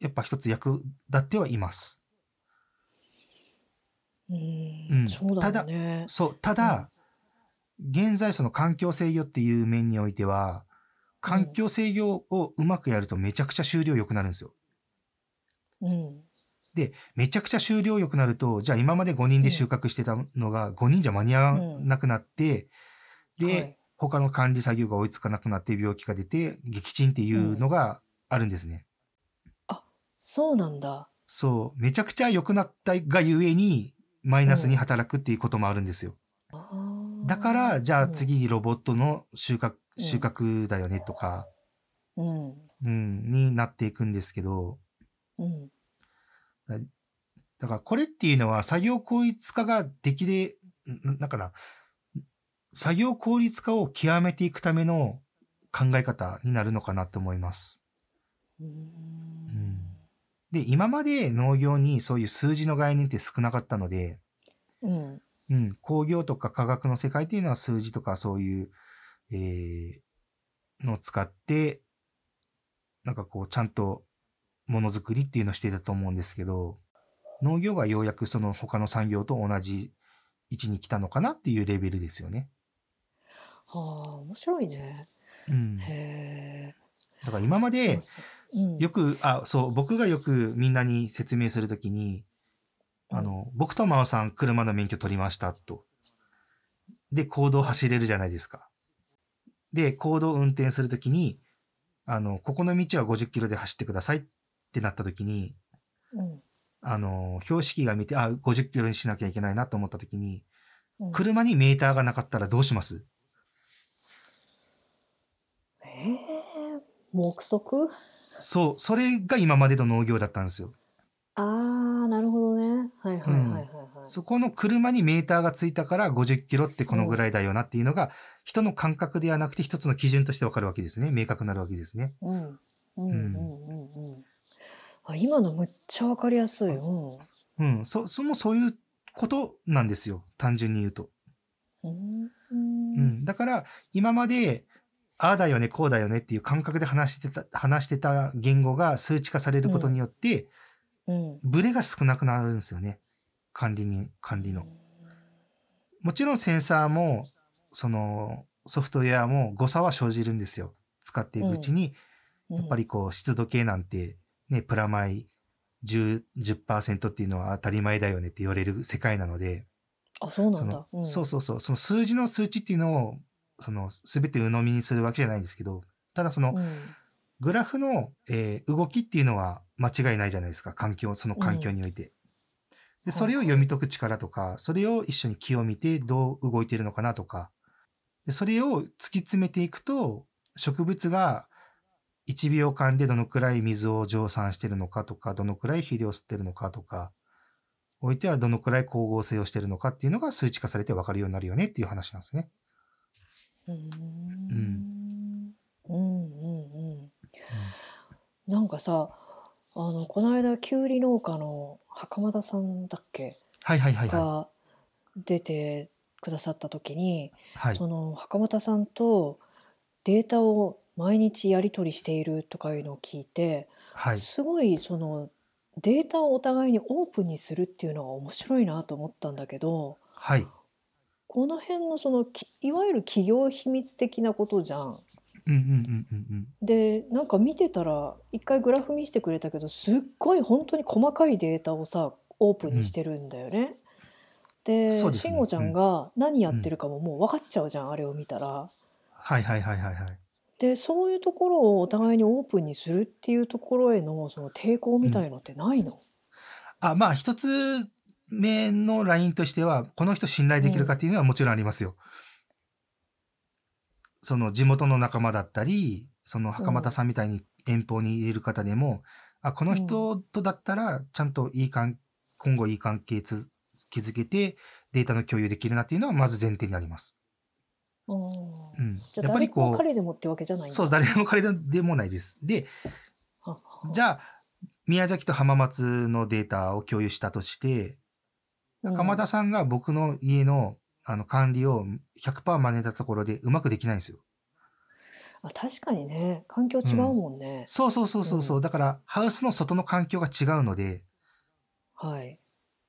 [SPEAKER 2] やっぱ一つ役立ってはいます。
[SPEAKER 1] う
[SPEAKER 2] うん
[SPEAKER 1] ん。そうだよね。
[SPEAKER 2] そう、ただ、現在その環境制御っていう面においては、環境制御をうまくやるとめちゃくちゃ収量良くなるんですよ。
[SPEAKER 1] うん。
[SPEAKER 2] で、めちゃくちゃ収量良くなると、じゃあ今まで5人で収穫してたのが5人じゃ間に合わなくなって、で、
[SPEAKER 1] はい
[SPEAKER 2] 他の管理作業が追いつかなくなって病気が出て、撃沈っていうのがあるんですね。
[SPEAKER 1] そうなんだ。
[SPEAKER 2] そう、めちゃくちゃ良くなったがゆえに、マイナスに働くっていうこともあるんですよ。
[SPEAKER 1] あー
[SPEAKER 2] だから、じゃあ、
[SPEAKER 1] うん
[SPEAKER 2] 次ロボットの収穫、
[SPEAKER 1] うん
[SPEAKER 2] 収穫だよねとか、
[SPEAKER 1] うん。
[SPEAKER 2] うん、になっていくんですけど、
[SPEAKER 1] うん。
[SPEAKER 2] だからこれっていうのは作業効率化ができれ、んなんかな、作業効率化を極めていくための考え方になるのかなと思います。
[SPEAKER 1] うん。
[SPEAKER 2] で、今まで農業にそういう数字の概念って少なかったので、
[SPEAKER 1] うん。
[SPEAKER 2] うん、工業とか科学の世界っていうのは数字とかそういう、えー、のを使って、なんかこう、ちゃんとものづくりっていうのをしていたと思うんですけど、農業がようやくその他の産業と同じ位置に来たのかなっていうレベルですよね。
[SPEAKER 1] はあ、面白いね。
[SPEAKER 2] うん。
[SPEAKER 1] へえ。
[SPEAKER 2] だから今まで、
[SPEAKER 1] うん。
[SPEAKER 2] よく、あ、そう、僕がよくみんなに説明するときに、あの、僕と真央さん車の免許取りましたと。で、公道走れるじゃないですか。で、公道運転するときに、あの、ここの道は50キロで走ってくださいってなったときに、
[SPEAKER 1] うん。
[SPEAKER 2] あの、標識が見て、あ、50キロにしなきゃいけないなと思ったときに、
[SPEAKER 1] うん。
[SPEAKER 2] 車にメーターがなかったらどうします？
[SPEAKER 1] ええ。目測？
[SPEAKER 2] そう、それが今までの農業だったんですよ。
[SPEAKER 1] ああ、なるほどね。はいはいはいはいはい。
[SPEAKER 2] そこの車にメーターがついたから50キロってこのぐらいだよなっていうのが、人の感覚ではなくて一つの基準としてわかるわけですね。明確になるわけですね。
[SPEAKER 1] うん。うんうんうんうん。あ、今のむっちゃわかりやすい。うん。
[SPEAKER 2] うん。そ、そもそういうことなんですよ。単純に言うと。
[SPEAKER 1] うん。
[SPEAKER 2] うん。だから、今まで、ああだよね、こうだよねっていう感覚で話してた、話してた言語が数値化されることによって、
[SPEAKER 1] うん。
[SPEAKER 2] ブレが少なくなるんですよね。管理に、管理の。もちろんセンサーも、その、ソフトウェアも誤差は生じるんですよ。使っていくうちに、やっぱりこう、湿度計なんて、ね、プラマイ10、10%っていうのは当たり前だよねって言われる世界なので、
[SPEAKER 1] あ、そうな
[SPEAKER 2] そ
[SPEAKER 1] んだ
[SPEAKER 2] の。
[SPEAKER 1] うん。
[SPEAKER 2] そうそうそう、その数字の数値っていうのを、その全て鵜呑みにするわけじゃないんですけど、ただその
[SPEAKER 1] うん。
[SPEAKER 2] グラフの、えー動きっていうのは間違いないじゃないですか、環境、その環境において。で、それを読み解く力とか、それを一緒に気を見てどう動いてるのかなとか、で、それを突き詰めていくと、植物が1秒間でどのくらい水を蒸散してるのかとか、どのくらい肥料を吸ってるのかとか、おいてはどのくらい光合成をしてるのかっていうのが数値化されて分かるようになるよねっていう話なんですね。
[SPEAKER 1] うーん。うんうんうん。なんかさ、あの、この間、きゅうり農家の袴田さんだっけ？
[SPEAKER 2] はいはいはいは
[SPEAKER 1] が出てくださった時に、
[SPEAKER 2] い。はい。
[SPEAKER 1] その袴田さんとデータを毎日やり取りしているとかいうのを聞いて、
[SPEAKER 2] はい。
[SPEAKER 1] すごいそのデータをお互いにオープンにするっていうのが面白いなと思ったんだけど
[SPEAKER 2] はい。
[SPEAKER 1] この辺のそのきいわゆる企業秘密的なことじゃん。
[SPEAKER 2] うんうんうんうんうん。
[SPEAKER 1] でなんか見てたら一回グラフ見せてくれたけどすっごい本当に細かいデータをさオープンにしてるんだよね。
[SPEAKER 2] うですね
[SPEAKER 1] 慎吾ちゃんが何やってるかももう分かっちゃうじゃん、あれを見たら。
[SPEAKER 2] はいはいはいはいはい。
[SPEAKER 1] でそういうところをお互いにオープンにするっていうところへのその抵抗みたいのってないの、
[SPEAKER 2] あ、まあ一つ目のラインとしては、この人信頼できるかっていうのはもちろんありますよ。その地元の仲間だったり、その袴田さんみたいに遠方にいる方でも、あ、この人とだったらちゃんといい関、今後いい関係つ築けてデータの共有できるなっていうのはまず前提になります。
[SPEAKER 1] うん。
[SPEAKER 2] やっぱり
[SPEAKER 1] 誰も
[SPEAKER 2] こう、
[SPEAKER 1] 彼でもってわけじゃない
[SPEAKER 2] そう、誰も彼でもないです。で、じゃあ、宮崎と浜松のデータを共有したとして、
[SPEAKER 1] うん。
[SPEAKER 2] 袴田さんが僕の家のあの管理を100%真似たところでうまくできないんですよ。
[SPEAKER 1] あ確かにね。環境違うもんね、
[SPEAKER 2] そうそうそうそうそう。だから、ハウスの外の環境が違うので、
[SPEAKER 1] はい。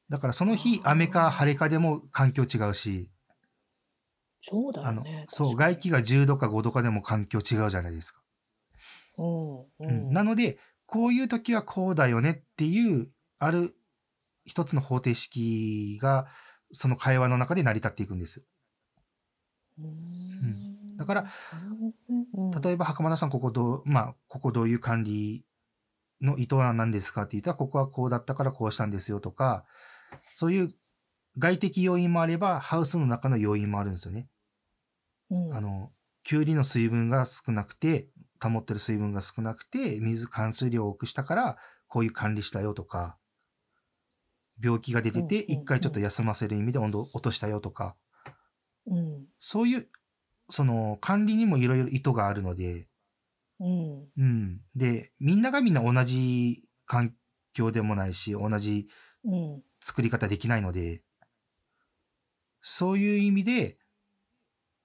[SPEAKER 2] だからその日、雨か晴れかでも環境違うし、
[SPEAKER 1] そうだね、
[SPEAKER 2] そう、外気が10度か5度かでも環境違うじゃないですか。
[SPEAKER 1] うんう
[SPEAKER 2] うん。
[SPEAKER 1] ん
[SPEAKER 2] なので、こういう時はこうだよねっていう、ある一つの方程式が、その会話の中で成り立っていくんです。
[SPEAKER 1] うん。
[SPEAKER 2] だから、
[SPEAKER 1] うん。
[SPEAKER 2] 例えば、袴田さん、ここどう、まあ、ここどういう管理の意図は何ですかって言ったら、ここはこうだったからこうしたんですよとか、そういう外的要因もあれば、ハウスの中の要因もあるんですよね。
[SPEAKER 1] うん。
[SPEAKER 2] あの、キュウリの水分が少なくて、保ってる水分が少なくて、水、含水量を多くしたから、こういう管理したよとか、病気が出てて、一回ちょっと休ませる意味で温度を落としたよとか、
[SPEAKER 1] うん。
[SPEAKER 2] そういう、その、管理にもいろいろ意図があるので、
[SPEAKER 1] うん。
[SPEAKER 2] うん。で、みんながみんな同じ環境でもないし、同じ
[SPEAKER 1] うん。
[SPEAKER 2] 作り方できないので、そういう意味で、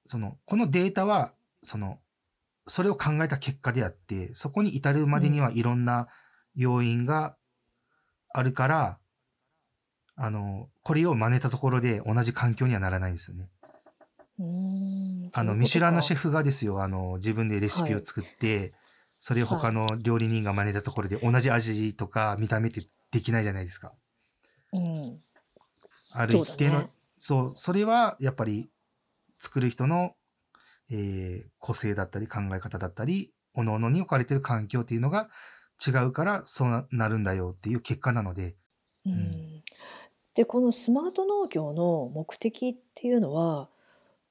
[SPEAKER 2] その、このデータは、その、それを考えた結果であって、そこに至るまでにはいろんな要因があるから、あの、これを真似たところで同じ環境にはならないんですよね。
[SPEAKER 1] うん
[SPEAKER 2] あの、ミシュランのシェフがですよ、あの、自分でレシピを作って、それを他の料理人が真似たところで同じ味とか見た目ってできないじゃないですか。
[SPEAKER 1] うん。
[SPEAKER 2] ある一定の、
[SPEAKER 1] そうだね。
[SPEAKER 2] そう、それはやっぱり作る人の、えー個性だったり考え方だったり、各々に置かれてる環境っていうのが違うからそうななるんだよっていう結果なので、
[SPEAKER 1] うん。ん。でこのスマート農業の目的っていうのは、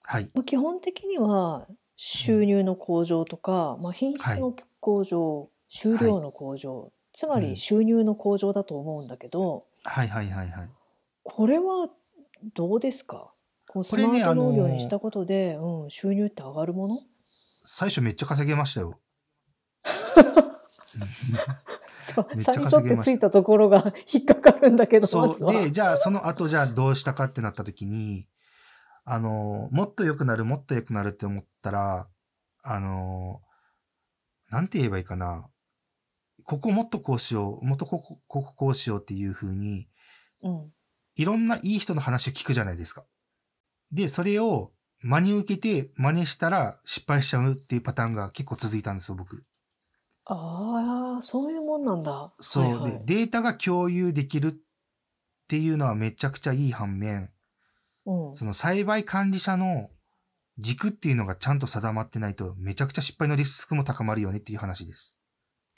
[SPEAKER 2] はい。
[SPEAKER 1] まあ、基本的には収入の向上とか、まあ、品質の向上、収量の向上、つま
[SPEAKER 2] うん。
[SPEAKER 1] り収入の向上だと思うんだけど、
[SPEAKER 2] はいはいはいはい。
[SPEAKER 1] これはどうですか？こうス
[SPEAKER 2] これね
[SPEAKER 1] マート農業にしたことで、うん、収入って上がるもの？
[SPEAKER 2] 最初めっちゃ稼げましたよ。
[SPEAKER 1] そう
[SPEAKER 2] めっちゃ
[SPEAKER 1] 最初
[SPEAKER 2] 稼げました
[SPEAKER 1] ってついたところが引っかかるんだけど。
[SPEAKER 2] そう。で、じゃあその後じゃあどうしたかってなった時に、あの、もっと良くなる、もっと良くなるって思ったら、あの、なんて言えばいいかな。ここもっとこうしよう、もっとここ、こここうしようっていう風に、
[SPEAKER 1] うん
[SPEAKER 2] いろんないい人の話を聞くじゃないですか。で、それを真に受けて真似したら失敗しちゃうっていうパターンが結構続いたんですよ、僕。
[SPEAKER 1] ああ、そういうもんなんだ。はい
[SPEAKER 2] そう。で、
[SPEAKER 1] はい。
[SPEAKER 2] データが共有できるっていうのはめちゃくちゃいい反面、
[SPEAKER 1] うん。
[SPEAKER 2] その栽培管理者の軸っていうのがちゃんと定まってないと、めちゃくちゃ失敗のリスクも高まるよねっていう話です。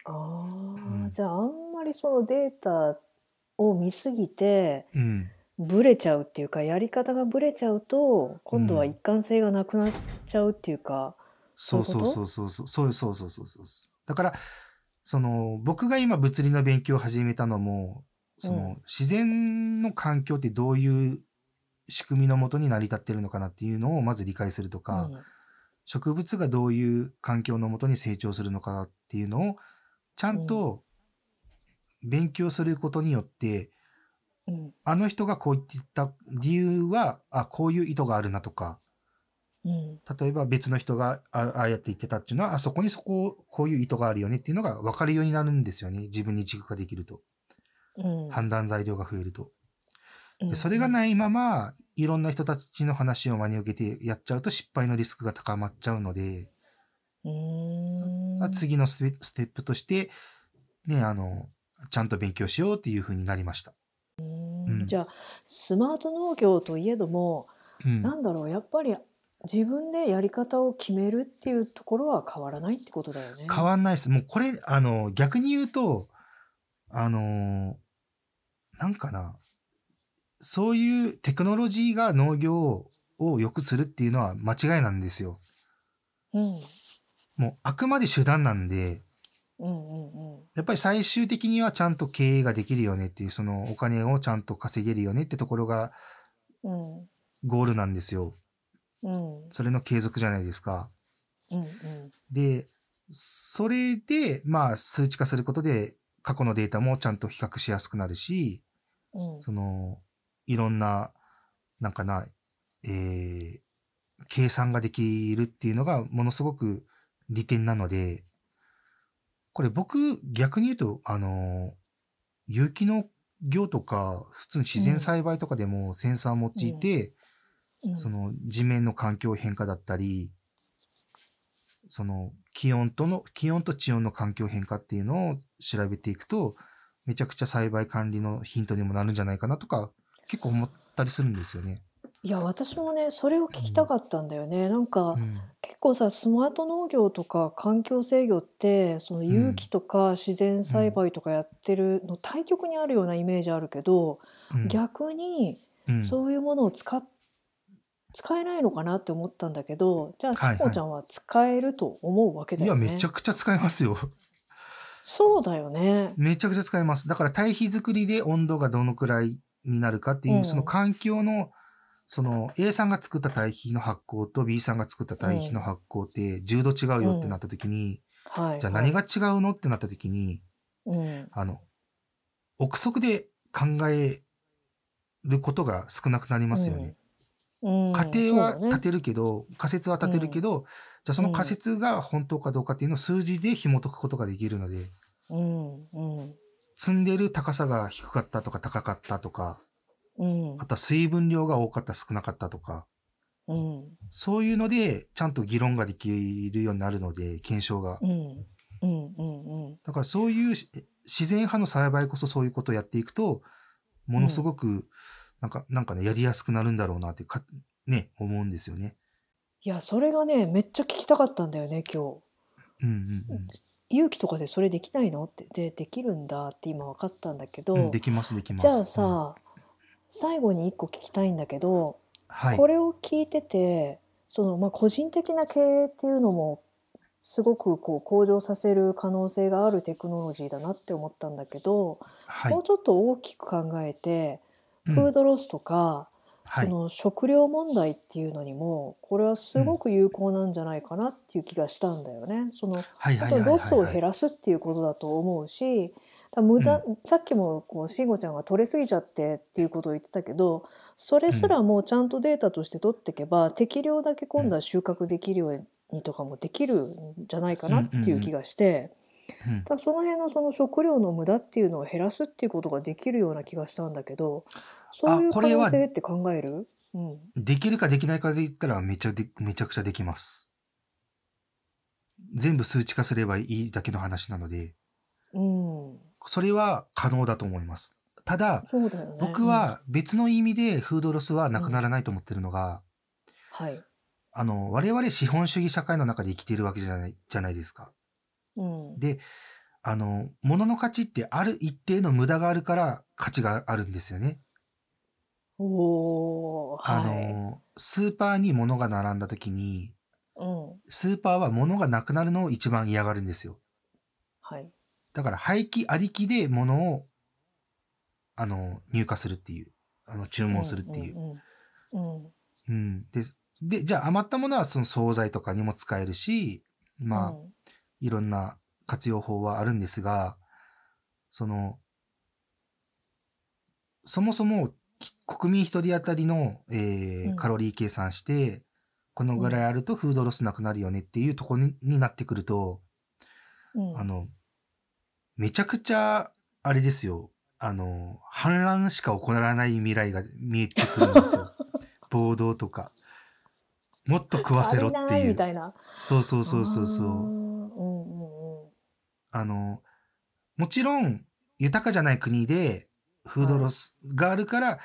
[SPEAKER 1] ああ、
[SPEAKER 2] うん。
[SPEAKER 1] じゃああんまりそのデータを見すぎて、
[SPEAKER 2] うん。
[SPEAKER 1] ブレちゃうっていうか、やり方がブレちゃうと、
[SPEAKER 2] う
[SPEAKER 1] 今度は
[SPEAKER 2] ん。
[SPEAKER 1] 一貫性がなくなっちゃうっていうか、そ
[SPEAKER 2] そうう
[SPEAKER 1] いう
[SPEAKER 2] そうそうそうそう、そうそうそうそうそう。だから、その、僕が今物理の勉強を始めたのも、その、自然の環境ってどういう仕組みのもとに成り立ってるのかなっていうのをまず理解すると
[SPEAKER 1] う
[SPEAKER 2] か、
[SPEAKER 1] ん。
[SPEAKER 2] 植物がどういう環境のもとに成長するのかっていうのを、ちゃ
[SPEAKER 1] うんん。
[SPEAKER 2] と勉強することによって、
[SPEAKER 1] うん。
[SPEAKER 2] あの人がこう言ってた理由は、あ、こういう意図があるなとか、
[SPEAKER 1] うん。
[SPEAKER 2] 例えば別の人があああやって言ってたっていうのは、あそこにそこ、こういう意図があるよねっていうのが分かるようになるんですよね。自分に軸ができると。
[SPEAKER 1] うん。
[SPEAKER 2] 判断材料が増えると。
[SPEAKER 1] うん。
[SPEAKER 2] でそれがないまま、いろんな人たちの話を真に受けてやっちゃうと失敗のリスクが高まっちゃうので。次のステップとして、ね、あの、ちゃんと勉強しようっていう風になりました。
[SPEAKER 1] じゃあ、スマート農業といえども、
[SPEAKER 2] うん。
[SPEAKER 1] なんだろう、やっぱり自分でやり方を決めるっていうところは変わらないってことだよね。
[SPEAKER 2] 変わんないです。もうこれ、あの、逆に言うと、あの、なんかな、そういうテクノロジーが農業を良くするっていうのは間違いなんですよ。
[SPEAKER 1] うん。
[SPEAKER 2] もうあくまで手段なんで。やっぱり最終的にはちゃんと経営ができるよねっていう、そのお金をちゃんと稼げるよねってところが
[SPEAKER 1] うん。
[SPEAKER 2] ゴールなんですよ。
[SPEAKER 1] うん。
[SPEAKER 2] それの継続じゃないですか。
[SPEAKER 1] うんうん。
[SPEAKER 2] で、それで、まあ数値化することで過去のデータもちゃんと比較しやすくなるし、
[SPEAKER 1] うん。
[SPEAKER 2] その、いろんな、なんかな、えー、計算ができるっていうのがものすごく利点なので、これ僕逆に言うと、あの、有機農業とか、普通に自然栽培とかでもセンサーを用いて、
[SPEAKER 1] うん。
[SPEAKER 2] その地面の環境変化だったり、その気温との、気温と地温の環境変化っていうのを調べていくと、めちゃくちゃ栽培管理のヒントにもなるんじゃないかなとか、結構思ったりするんですよね。
[SPEAKER 1] いや、私もね、それを聞きたかったんだよね。なんか、
[SPEAKER 2] うん。
[SPEAKER 1] 結構さ、スマート農業とか環境制御って、その有機とか自然栽培とかやってるの対極にあるようなイメージあるけど、
[SPEAKER 2] うん
[SPEAKER 1] 逆に
[SPEAKER 2] うん
[SPEAKER 1] そういうものを使っ使えないのかなって思ったんだけど、じゃあ、
[SPEAKER 2] はいはい
[SPEAKER 1] しこちゃんは使えると思うわけだ
[SPEAKER 2] いや、
[SPEAKER 1] よね。
[SPEAKER 2] めちゃくちゃ使えますよ。
[SPEAKER 1] そうだよね。
[SPEAKER 2] めちゃくちゃ使えます。だから堆肥作りで温度がどのくらいになるかっていう、
[SPEAKER 1] うん
[SPEAKER 2] その環境の、その A さんが作った堆肥の発酵と B さんが作った堆肥の発酵って10度違うよってなった時に、
[SPEAKER 1] はい。
[SPEAKER 2] じゃあ何が違うのってなった時に、
[SPEAKER 1] うん。
[SPEAKER 2] あの、憶測で考えることが少なくなりますよね。
[SPEAKER 1] うん。
[SPEAKER 2] 仮定は立てるけど、仮説は立てるけど、じゃあその仮説が本当かどうかっていうのを数字で紐解くことができるので、
[SPEAKER 1] うん。うん。
[SPEAKER 2] 積んでる高さが低かったとか高かったとか、
[SPEAKER 1] うん
[SPEAKER 2] あ。とは水分量が多かった少なかったとか、
[SPEAKER 1] うん。
[SPEAKER 2] そういうのでちゃんと議論ができるようになるので、検証が
[SPEAKER 1] う。ん。うん。うん。うん。
[SPEAKER 2] だからそういうし自然派の栽培こそそういうことをやっていくと、ものすごく、なんか、なんかね、やりやすくなるんだろうなってか、ね、思うんですよね。
[SPEAKER 1] いや、それがね、めっちゃ聞きたかったんだよね、今日。
[SPEAKER 2] うんうん
[SPEAKER 1] 勇気とかでそれできないのって。で、できるんだって今分かったんだけど、
[SPEAKER 2] うん。うん、できます、できます。
[SPEAKER 1] じゃあ
[SPEAKER 2] うん
[SPEAKER 1] さ、最後に一個聞きたいんだけど、
[SPEAKER 2] はい。
[SPEAKER 1] これを聞いてて、その、まあ、個人的な経営っていうのも、すごくこう向上させる可能性があるテクノロジーだなって思ったんだけど、
[SPEAKER 2] はい
[SPEAKER 1] もう。ちょっと大きく考えて、
[SPEAKER 2] うん
[SPEAKER 1] フードロスとか、
[SPEAKER 2] はい。
[SPEAKER 1] その食料問題っていうのにもこれはすごく有効なんじゃないかなっていう気がしたんだよね。その
[SPEAKER 2] はいはいはいはいはい。
[SPEAKER 1] 本当にロスを減らすっていうことだと思うし、だ無駄、さっきもこう慎吾ちゃんが取れすぎちゃってっていうことを言ってたけど、それすらもうちゃんとデータとして取っていけば、適量だけ今度は収穫できるようにとかもできるんじゃないかなっていう気がして、
[SPEAKER 2] うん
[SPEAKER 1] だその辺のその食料の無駄っていうのを減らすっていうことができるような気がしたんだけど、そういう可能性って考える？うん。
[SPEAKER 2] できるかできないかで言ったらめちゃで、めちゃくちゃできます。全部数値化すればいいだけの話なので、
[SPEAKER 1] うん。
[SPEAKER 2] それは可能だと思います。ただ、
[SPEAKER 1] ね。
[SPEAKER 2] 僕は別の意味でフードロスはなくならないと思ってるのが、
[SPEAKER 1] うん、はい。
[SPEAKER 2] あの、我々資本主義社会の中で生きているわけじゃない、じゃないですか。
[SPEAKER 1] うん。
[SPEAKER 2] で、あの、物の価値ってある一定の無駄があるから価値があるんですよね。
[SPEAKER 1] おー、
[SPEAKER 2] あ
[SPEAKER 1] はい。
[SPEAKER 2] の、スーパーに物が並んだ時に、
[SPEAKER 1] うん。
[SPEAKER 2] スーパーは物がなくなるのを一番嫌がるんですよ。
[SPEAKER 1] はい。
[SPEAKER 2] だから廃棄ありきで物を、あの、入荷するっていう、あの、注文するっていう。
[SPEAKER 1] うん。うん。うん
[SPEAKER 2] うん。で、で、じゃあ余ったものはその惣菜とかにも使えるし、まあ、
[SPEAKER 1] うん
[SPEAKER 2] いろんな活用法はあるんですが、その、そもそもき国民一人当たりの、えー
[SPEAKER 1] うん
[SPEAKER 2] カロリー計算して、このぐらいあるとフードロスなくなるよねっていうところにになってくると、
[SPEAKER 1] うん
[SPEAKER 2] あの、めちゃくちゃ、あれですよ。あの、反乱しか起こらない未来が見えてくるんですよ。暴動とか。もっと食わせろって
[SPEAKER 1] い
[SPEAKER 2] いう。
[SPEAKER 1] みたいな。
[SPEAKER 2] そうそうそうそうそう。
[SPEAKER 1] うんうんうん。
[SPEAKER 2] あの、もちろん、豊かじゃない国で、フードロスがあるから、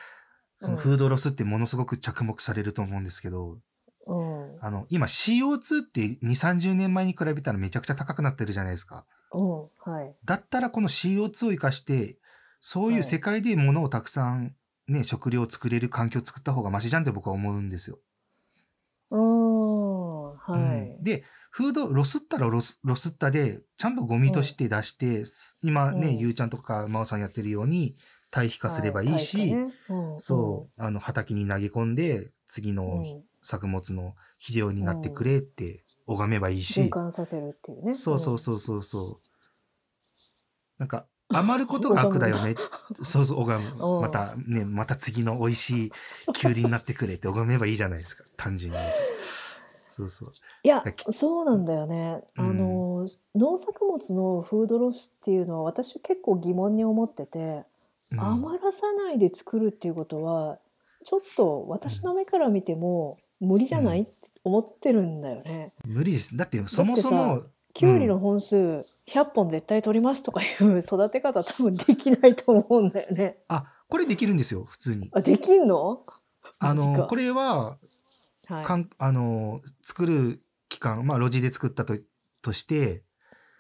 [SPEAKER 2] その
[SPEAKER 1] うん
[SPEAKER 2] フードロスってものすごく着目されると思うんですけど、
[SPEAKER 1] うん。
[SPEAKER 2] あの、今 CO2 って2、30年前に比べたらめちゃくちゃ高くなってるじゃないですか。
[SPEAKER 1] うん。はい。
[SPEAKER 2] だったらこの CO2 を生かして、そういう
[SPEAKER 1] はい
[SPEAKER 2] 世界で物をたくさんね、食料を作れる環境を作った方がマシじゃんって僕は思うんですよ。
[SPEAKER 1] うーん。は
[SPEAKER 2] うん
[SPEAKER 1] い。
[SPEAKER 2] で、フード、ロスったらロス、ロスったで、ちゃんとゴミとして出して、す今ね、
[SPEAKER 1] うん
[SPEAKER 2] ゆうちゃんとかまおさんやってるように、堆肥化すればいいし、
[SPEAKER 1] はいねうん
[SPEAKER 2] そう、あの、畑に投げ込んで、次
[SPEAKER 1] うん
[SPEAKER 2] の
[SPEAKER 1] うん
[SPEAKER 2] 作物の肥料になってくれって拝めばいいし、
[SPEAKER 1] 循環させるっていうね。
[SPEAKER 2] そうそうそうそうそう。なんか、余ることが悪だよね。そうそう、拝む。
[SPEAKER 1] うん
[SPEAKER 2] またね、また次の美味しいきゅうりになってくれって拝めばいいじゃないですか。単純に。そうそう。
[SPEAKER 1] いやそうなんだよね、
[SPEAKER 2] うん
[SPEAKER 1] あの農作物のフードロスっていうのは私結構疑問に思ってて、
[SPEAKER 2] うん
[SPEAKER 1] 余らさないで作るっていうことはちょっと私の目から見ても無理じゃない、
[SPEAKER 2] うん
[SPEAKER 1] って思ってるんだよね。
[SPEAKER 2] 無理です。だって、そもそも、
[SPEAKER 1] きゅうりの本数100本絶対取りますとかいう 育て方多分できないと思うんだよね。
[SPEAKER 2] あ、これできるんですよ、普通に。
[SPEAKER 1] あできんの？
[SPEAKER 2] あの、これは、
[SPEAKER 1] はい
[SPEAKER 2] かんあの、作る期間、まあ、路地で作ったととして、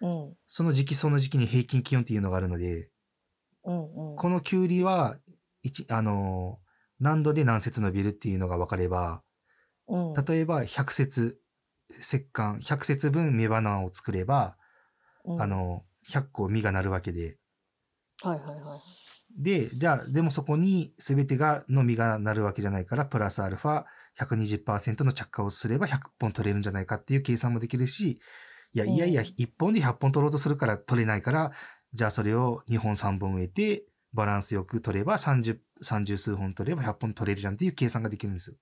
[SPEAKER 1] うん
[SPEAKER 2] その時期その時期に平均気温っていうのがあるので、
[SPEAKER 1] うんうん
[SPEAKER 2] このキュウリは、一、あの、何度で何節伸びるっていうのが分かれば、
[SPEAKER 1] うん。
[SPEAKER 2] 例えば100節、石棺、100節分雌花を作れば、
[SPEAKER 1] うん。
[SPEAKER 2] あの、100個実がなるわけで、
[SPEAKER 1] はいはいはい。
[SPEAKER 2] で、じゃあ、でもそこに全てが、の実がなるわけじゃないから、プラスアルファ120%の着火をすれば100本取れるんじゃないかっていう計算もできるし、いやいやいや、
[SPEAKER 1] うん
[SPEAKER 2] 1本で100本取ろうとするから取れないから、じゃあそれを2本3本植えて、バランスよく取れば30、30数本取れば100本取れるじゃんっていう計算ができるんですよ。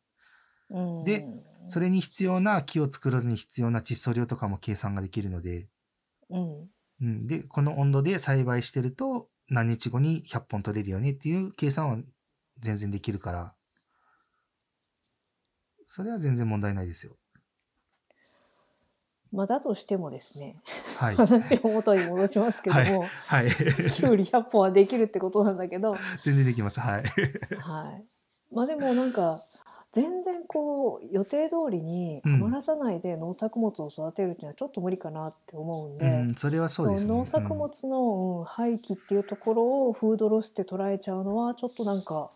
[SPEAKER 1] うん
[SPEAKER 2] でそれに必要な木を作るのに必要な窒素量とかも計算ができるので、
[SPEAKER 1] うん
[SPEAKER 2] うん、で、この温度で栽培してると何日後に100本取れるよねっていう計算は全然できるから、それは全然問題ないですよ。
[SPEAKER 1] まあだとしてもですね
[SPEAKER 2] はい。
[SPEAKER 1] 話を元に戻しますけども、
[SPEAKER 2] はい。
[SPEAKER 1] きゅうり100本はできるってことなんだけど、
[SPEAKER 2] 全然できます。はい。
[SPEAKER 1] はい、まあでもなんか全然こう予定通りに
[SPEAKER 2] うん
[SPEAKER 1] 余らさないで農作物を育てるっていうのはちょっと無理かなって思うんで、
[SPEAKER 2] うん、それはそうですね。
[SPEAKER 1] 農作物の、うん廃棄っていうところをフードロスって捉えちゃうのはちょっとなんか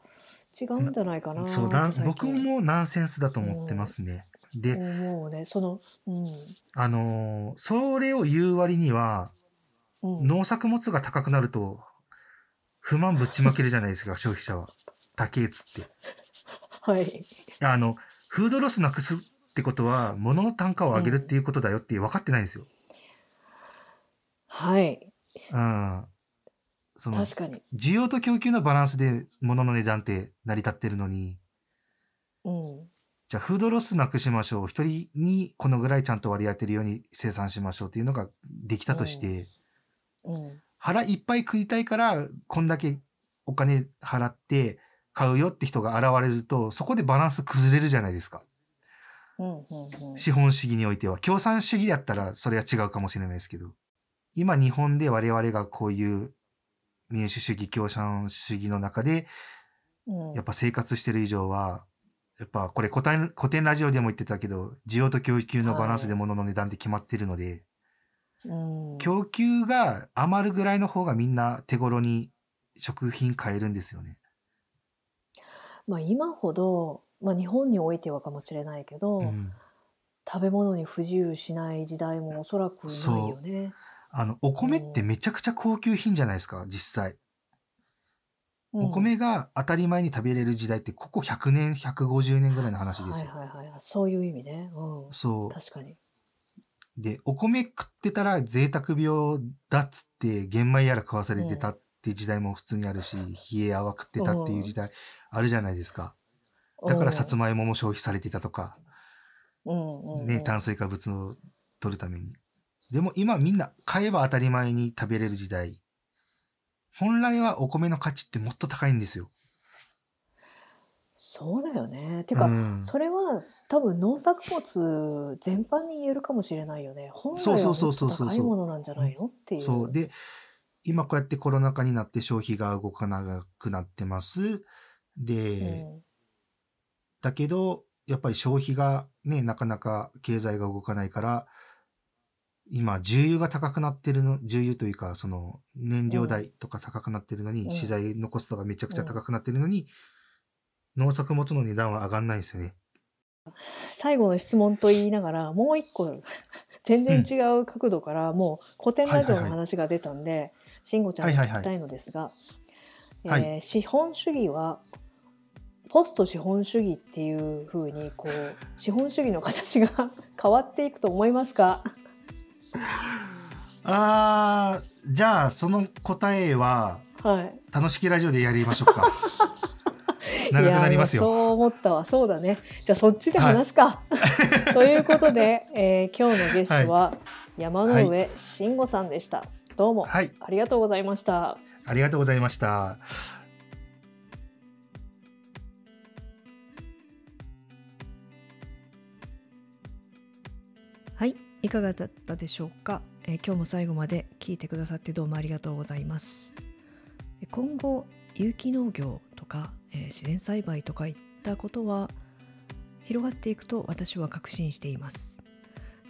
[SPEAKER 1] 違うんじゃないかな
[SPEAKER 2] そうだ、
[SPEAKER 1] 最
[SPEAKER 2] 僕
[SPEAKER 1] 近
[SPEAKER 2] もナンセンスだと思ってますね。で、
[SPEAKER 1] 思うねその、うん
[SPEAKER 2] あのーそれを言う割には、
[SPEAKER 1] うん、
[SPEAKER 2] 農作物が高くなると、不満ぶっちまけるじゃないですか、消費者は。高えっつって。
[SPEAKER 1] はい。
[SPEAKER 2] あの、フードロスなくすってことは、物の単価を上げるっていうことだよって分かってないんですよ。
[SPEAKER 1] はい。
[SPEAKER 2] うん。その、
[SPEAKER 1] 確かに、
[SPEAKER 2] 需要と供給のバランスで物の値段って成り立ってるのに、
[SPEAKER 1] うん。
[SPEAKER 2] じゃあフードロスなくしましょう。一人にこのぐらいちゃんと割り当てるように生産しましょうっていうのができたとして、
[SPEAKER 1] うん。
[SPEAKER 2] 腹いっぱい食いたいから、こんだけお金払って買うよって人が現れると、そこでバランス崩れるじゃないですか。資本主義においては。共産主義だったらそれは違うかもしれないですけど。今日本で我々がこういう民主主義、共産主義の中で、
[SPEAKER 1] うん
[SPEAKER 2] やっぱ生活してる以上は、やっぱこれ古典古典ラジオでも言ってたけど、需要と供給のバランスで物の値段って決まってるので、
[SPEAKER 1] うん
[SPEAKER 2] 供給が余るぐらいの方がみんな手頃に食品買えるんですよね。
[SPEAKER 1] まあ今ほど、まあ、日本においてはかもしれないけど、
[SPEAKER 2] うん
[SPEAKER 1] 食べ物に不自由しない時代もおそらくないよね。
[SPEAKER 2] あの、お米ってめちゃくちゃ高級品じゃないですか、実際。
[SPEAKER 1] うん
[SPEAKER 2] お米が当たり前に食べれる時代って、ここ100年、150年ぐらいの話ですよ。
[SPEAKER 1] はいはいはい、そういう意味ね。うん、
[SPEAKER 2] そ
[SPEAKER 1] 確かに。
[SPEAKER 2] う。で、お米食ってたら贅沢病だっつって、玄米やら食わされてたって時代も普通にあるし、冷え泡食ってたっていう時代あるじゃないですか。だからさつまいもも消費されてたとか、ね、炭水化物を取るために。でも今みんな買えば当たり前に食べれる時代。本来はお米の価値ってもっと高いんですよ。
[SPEAKER 1] そうだよね。てか、
[SPEAKER 2] うん
[SPEAKER 1] それは多分農作物全般に言えるかもしれないよね。本来は高いものなんじゃないのっていう。
[SPEAKER 2] そう。で、今こうやってコロナ禍になって消費が動かなくなってます。で、
[SPEAKER 1] うん。
[SPEAKER 2] だけど、やっぱり消費がね、なかなか経済が動かないから、今、重油が高くなってるの、重油というか、その、燃料代とか高くなってるのに、
[SPEAKER 1] うん。
[SPEAKER 2] 資材のコストがめちゃくちゃ高くなってるのに、農作物の値段は上がんないんですよね。
[SPEAKER 1] 最後の質問と言いながらもう一個全然違う角度から、もう古典ラジオの話が出たんで、慎吾ちゃんに聞きたいのですが、
[SPEAKER 2] はい。
[SPEAKER 1] えー資本主義はポスト資本主義っていう風にこう資本主義の形が 変わっていくと思いますか？
[SPEAKER 2] あー、じゃあ、その答えは、
[SPEAKER 1] はい。
[SPEAKER 2] 楽しきラジオでやりましょうか。長くなりますよ。
[SPEAKER 1] そう思ったわ。そうだね。じゃあそっちで話すか、ということで、えー今日のゲストは山上慎吾さんでした、どうも
[SPEAKER 2] はい、
[SPEAKER 1] ありがとうございました。
[SPEAKER 2] ありがとうございました。
[SPEAKER 1] はいいかがだったでしょうか、えー今日も最後まで聞いてくださってどうもありがとうございます。え今後有機農業とか、えー自然栽培とかいったことは広がっていくと私は確信しています。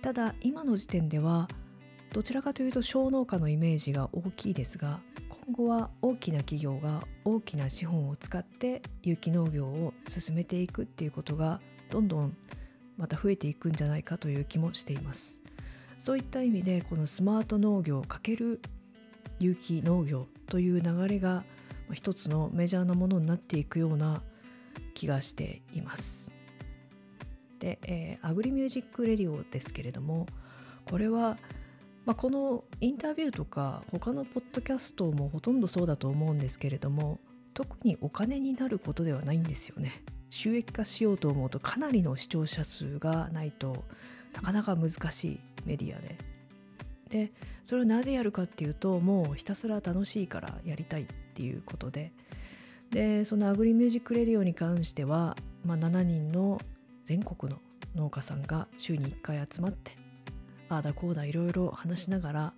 [SPEAKER 1] ただ今の時点ではどちらかというと小農家のイメージが大きいですが今後は大きな企業が大きな資本を使って有機農業を進めていくっていうことがどんどんまた増えていくんじゃないかという気もしています。そういった意味でこのスマート農業×有機農業という流れが一つのメジャーなものになっていくような気がしています。で、えー Agri Music Radio ですけれどもこれは、まあ、このインタビューとか他のポッドキャストもほとんどそうだと思うんですけれども特にお金になることではないんですよね。収益化しようと思うとかなりの視聴者数がないとなかなか難しいメディアで。でそれをなぜやるかっていうともうひたすら楽しいからやりたいっていうことで。でその Agri Music Radio に関しては、まあ、7人の全国の農家さんが週に1回集まってああだこうだいろいろ話しながら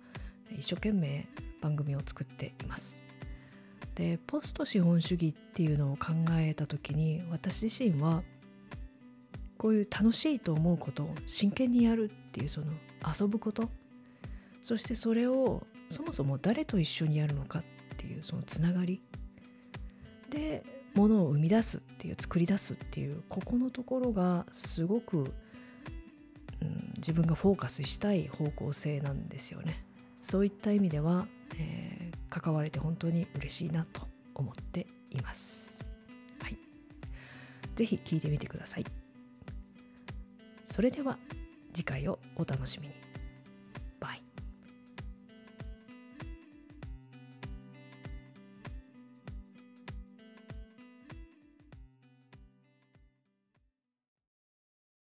[SPEAKER 1] 一生懸命番組を作っています。でポスト資本主義っていうのを考えた時に私自身はこういう楽しいと思うことを真剣にやるっていうその遊ぶことそしてそれをそもそも誰と一緒にやるのかっていうそのつながりでものを生み出すっていう作り出すっていうここのところがすごく、うん、自分がフォーカスしたい方向性なんですよね。そういった意味では、えー関われて本当に嬉しいなと思っています。はい。ぜひ聞いてみてください。それでは次回をお楽しみに。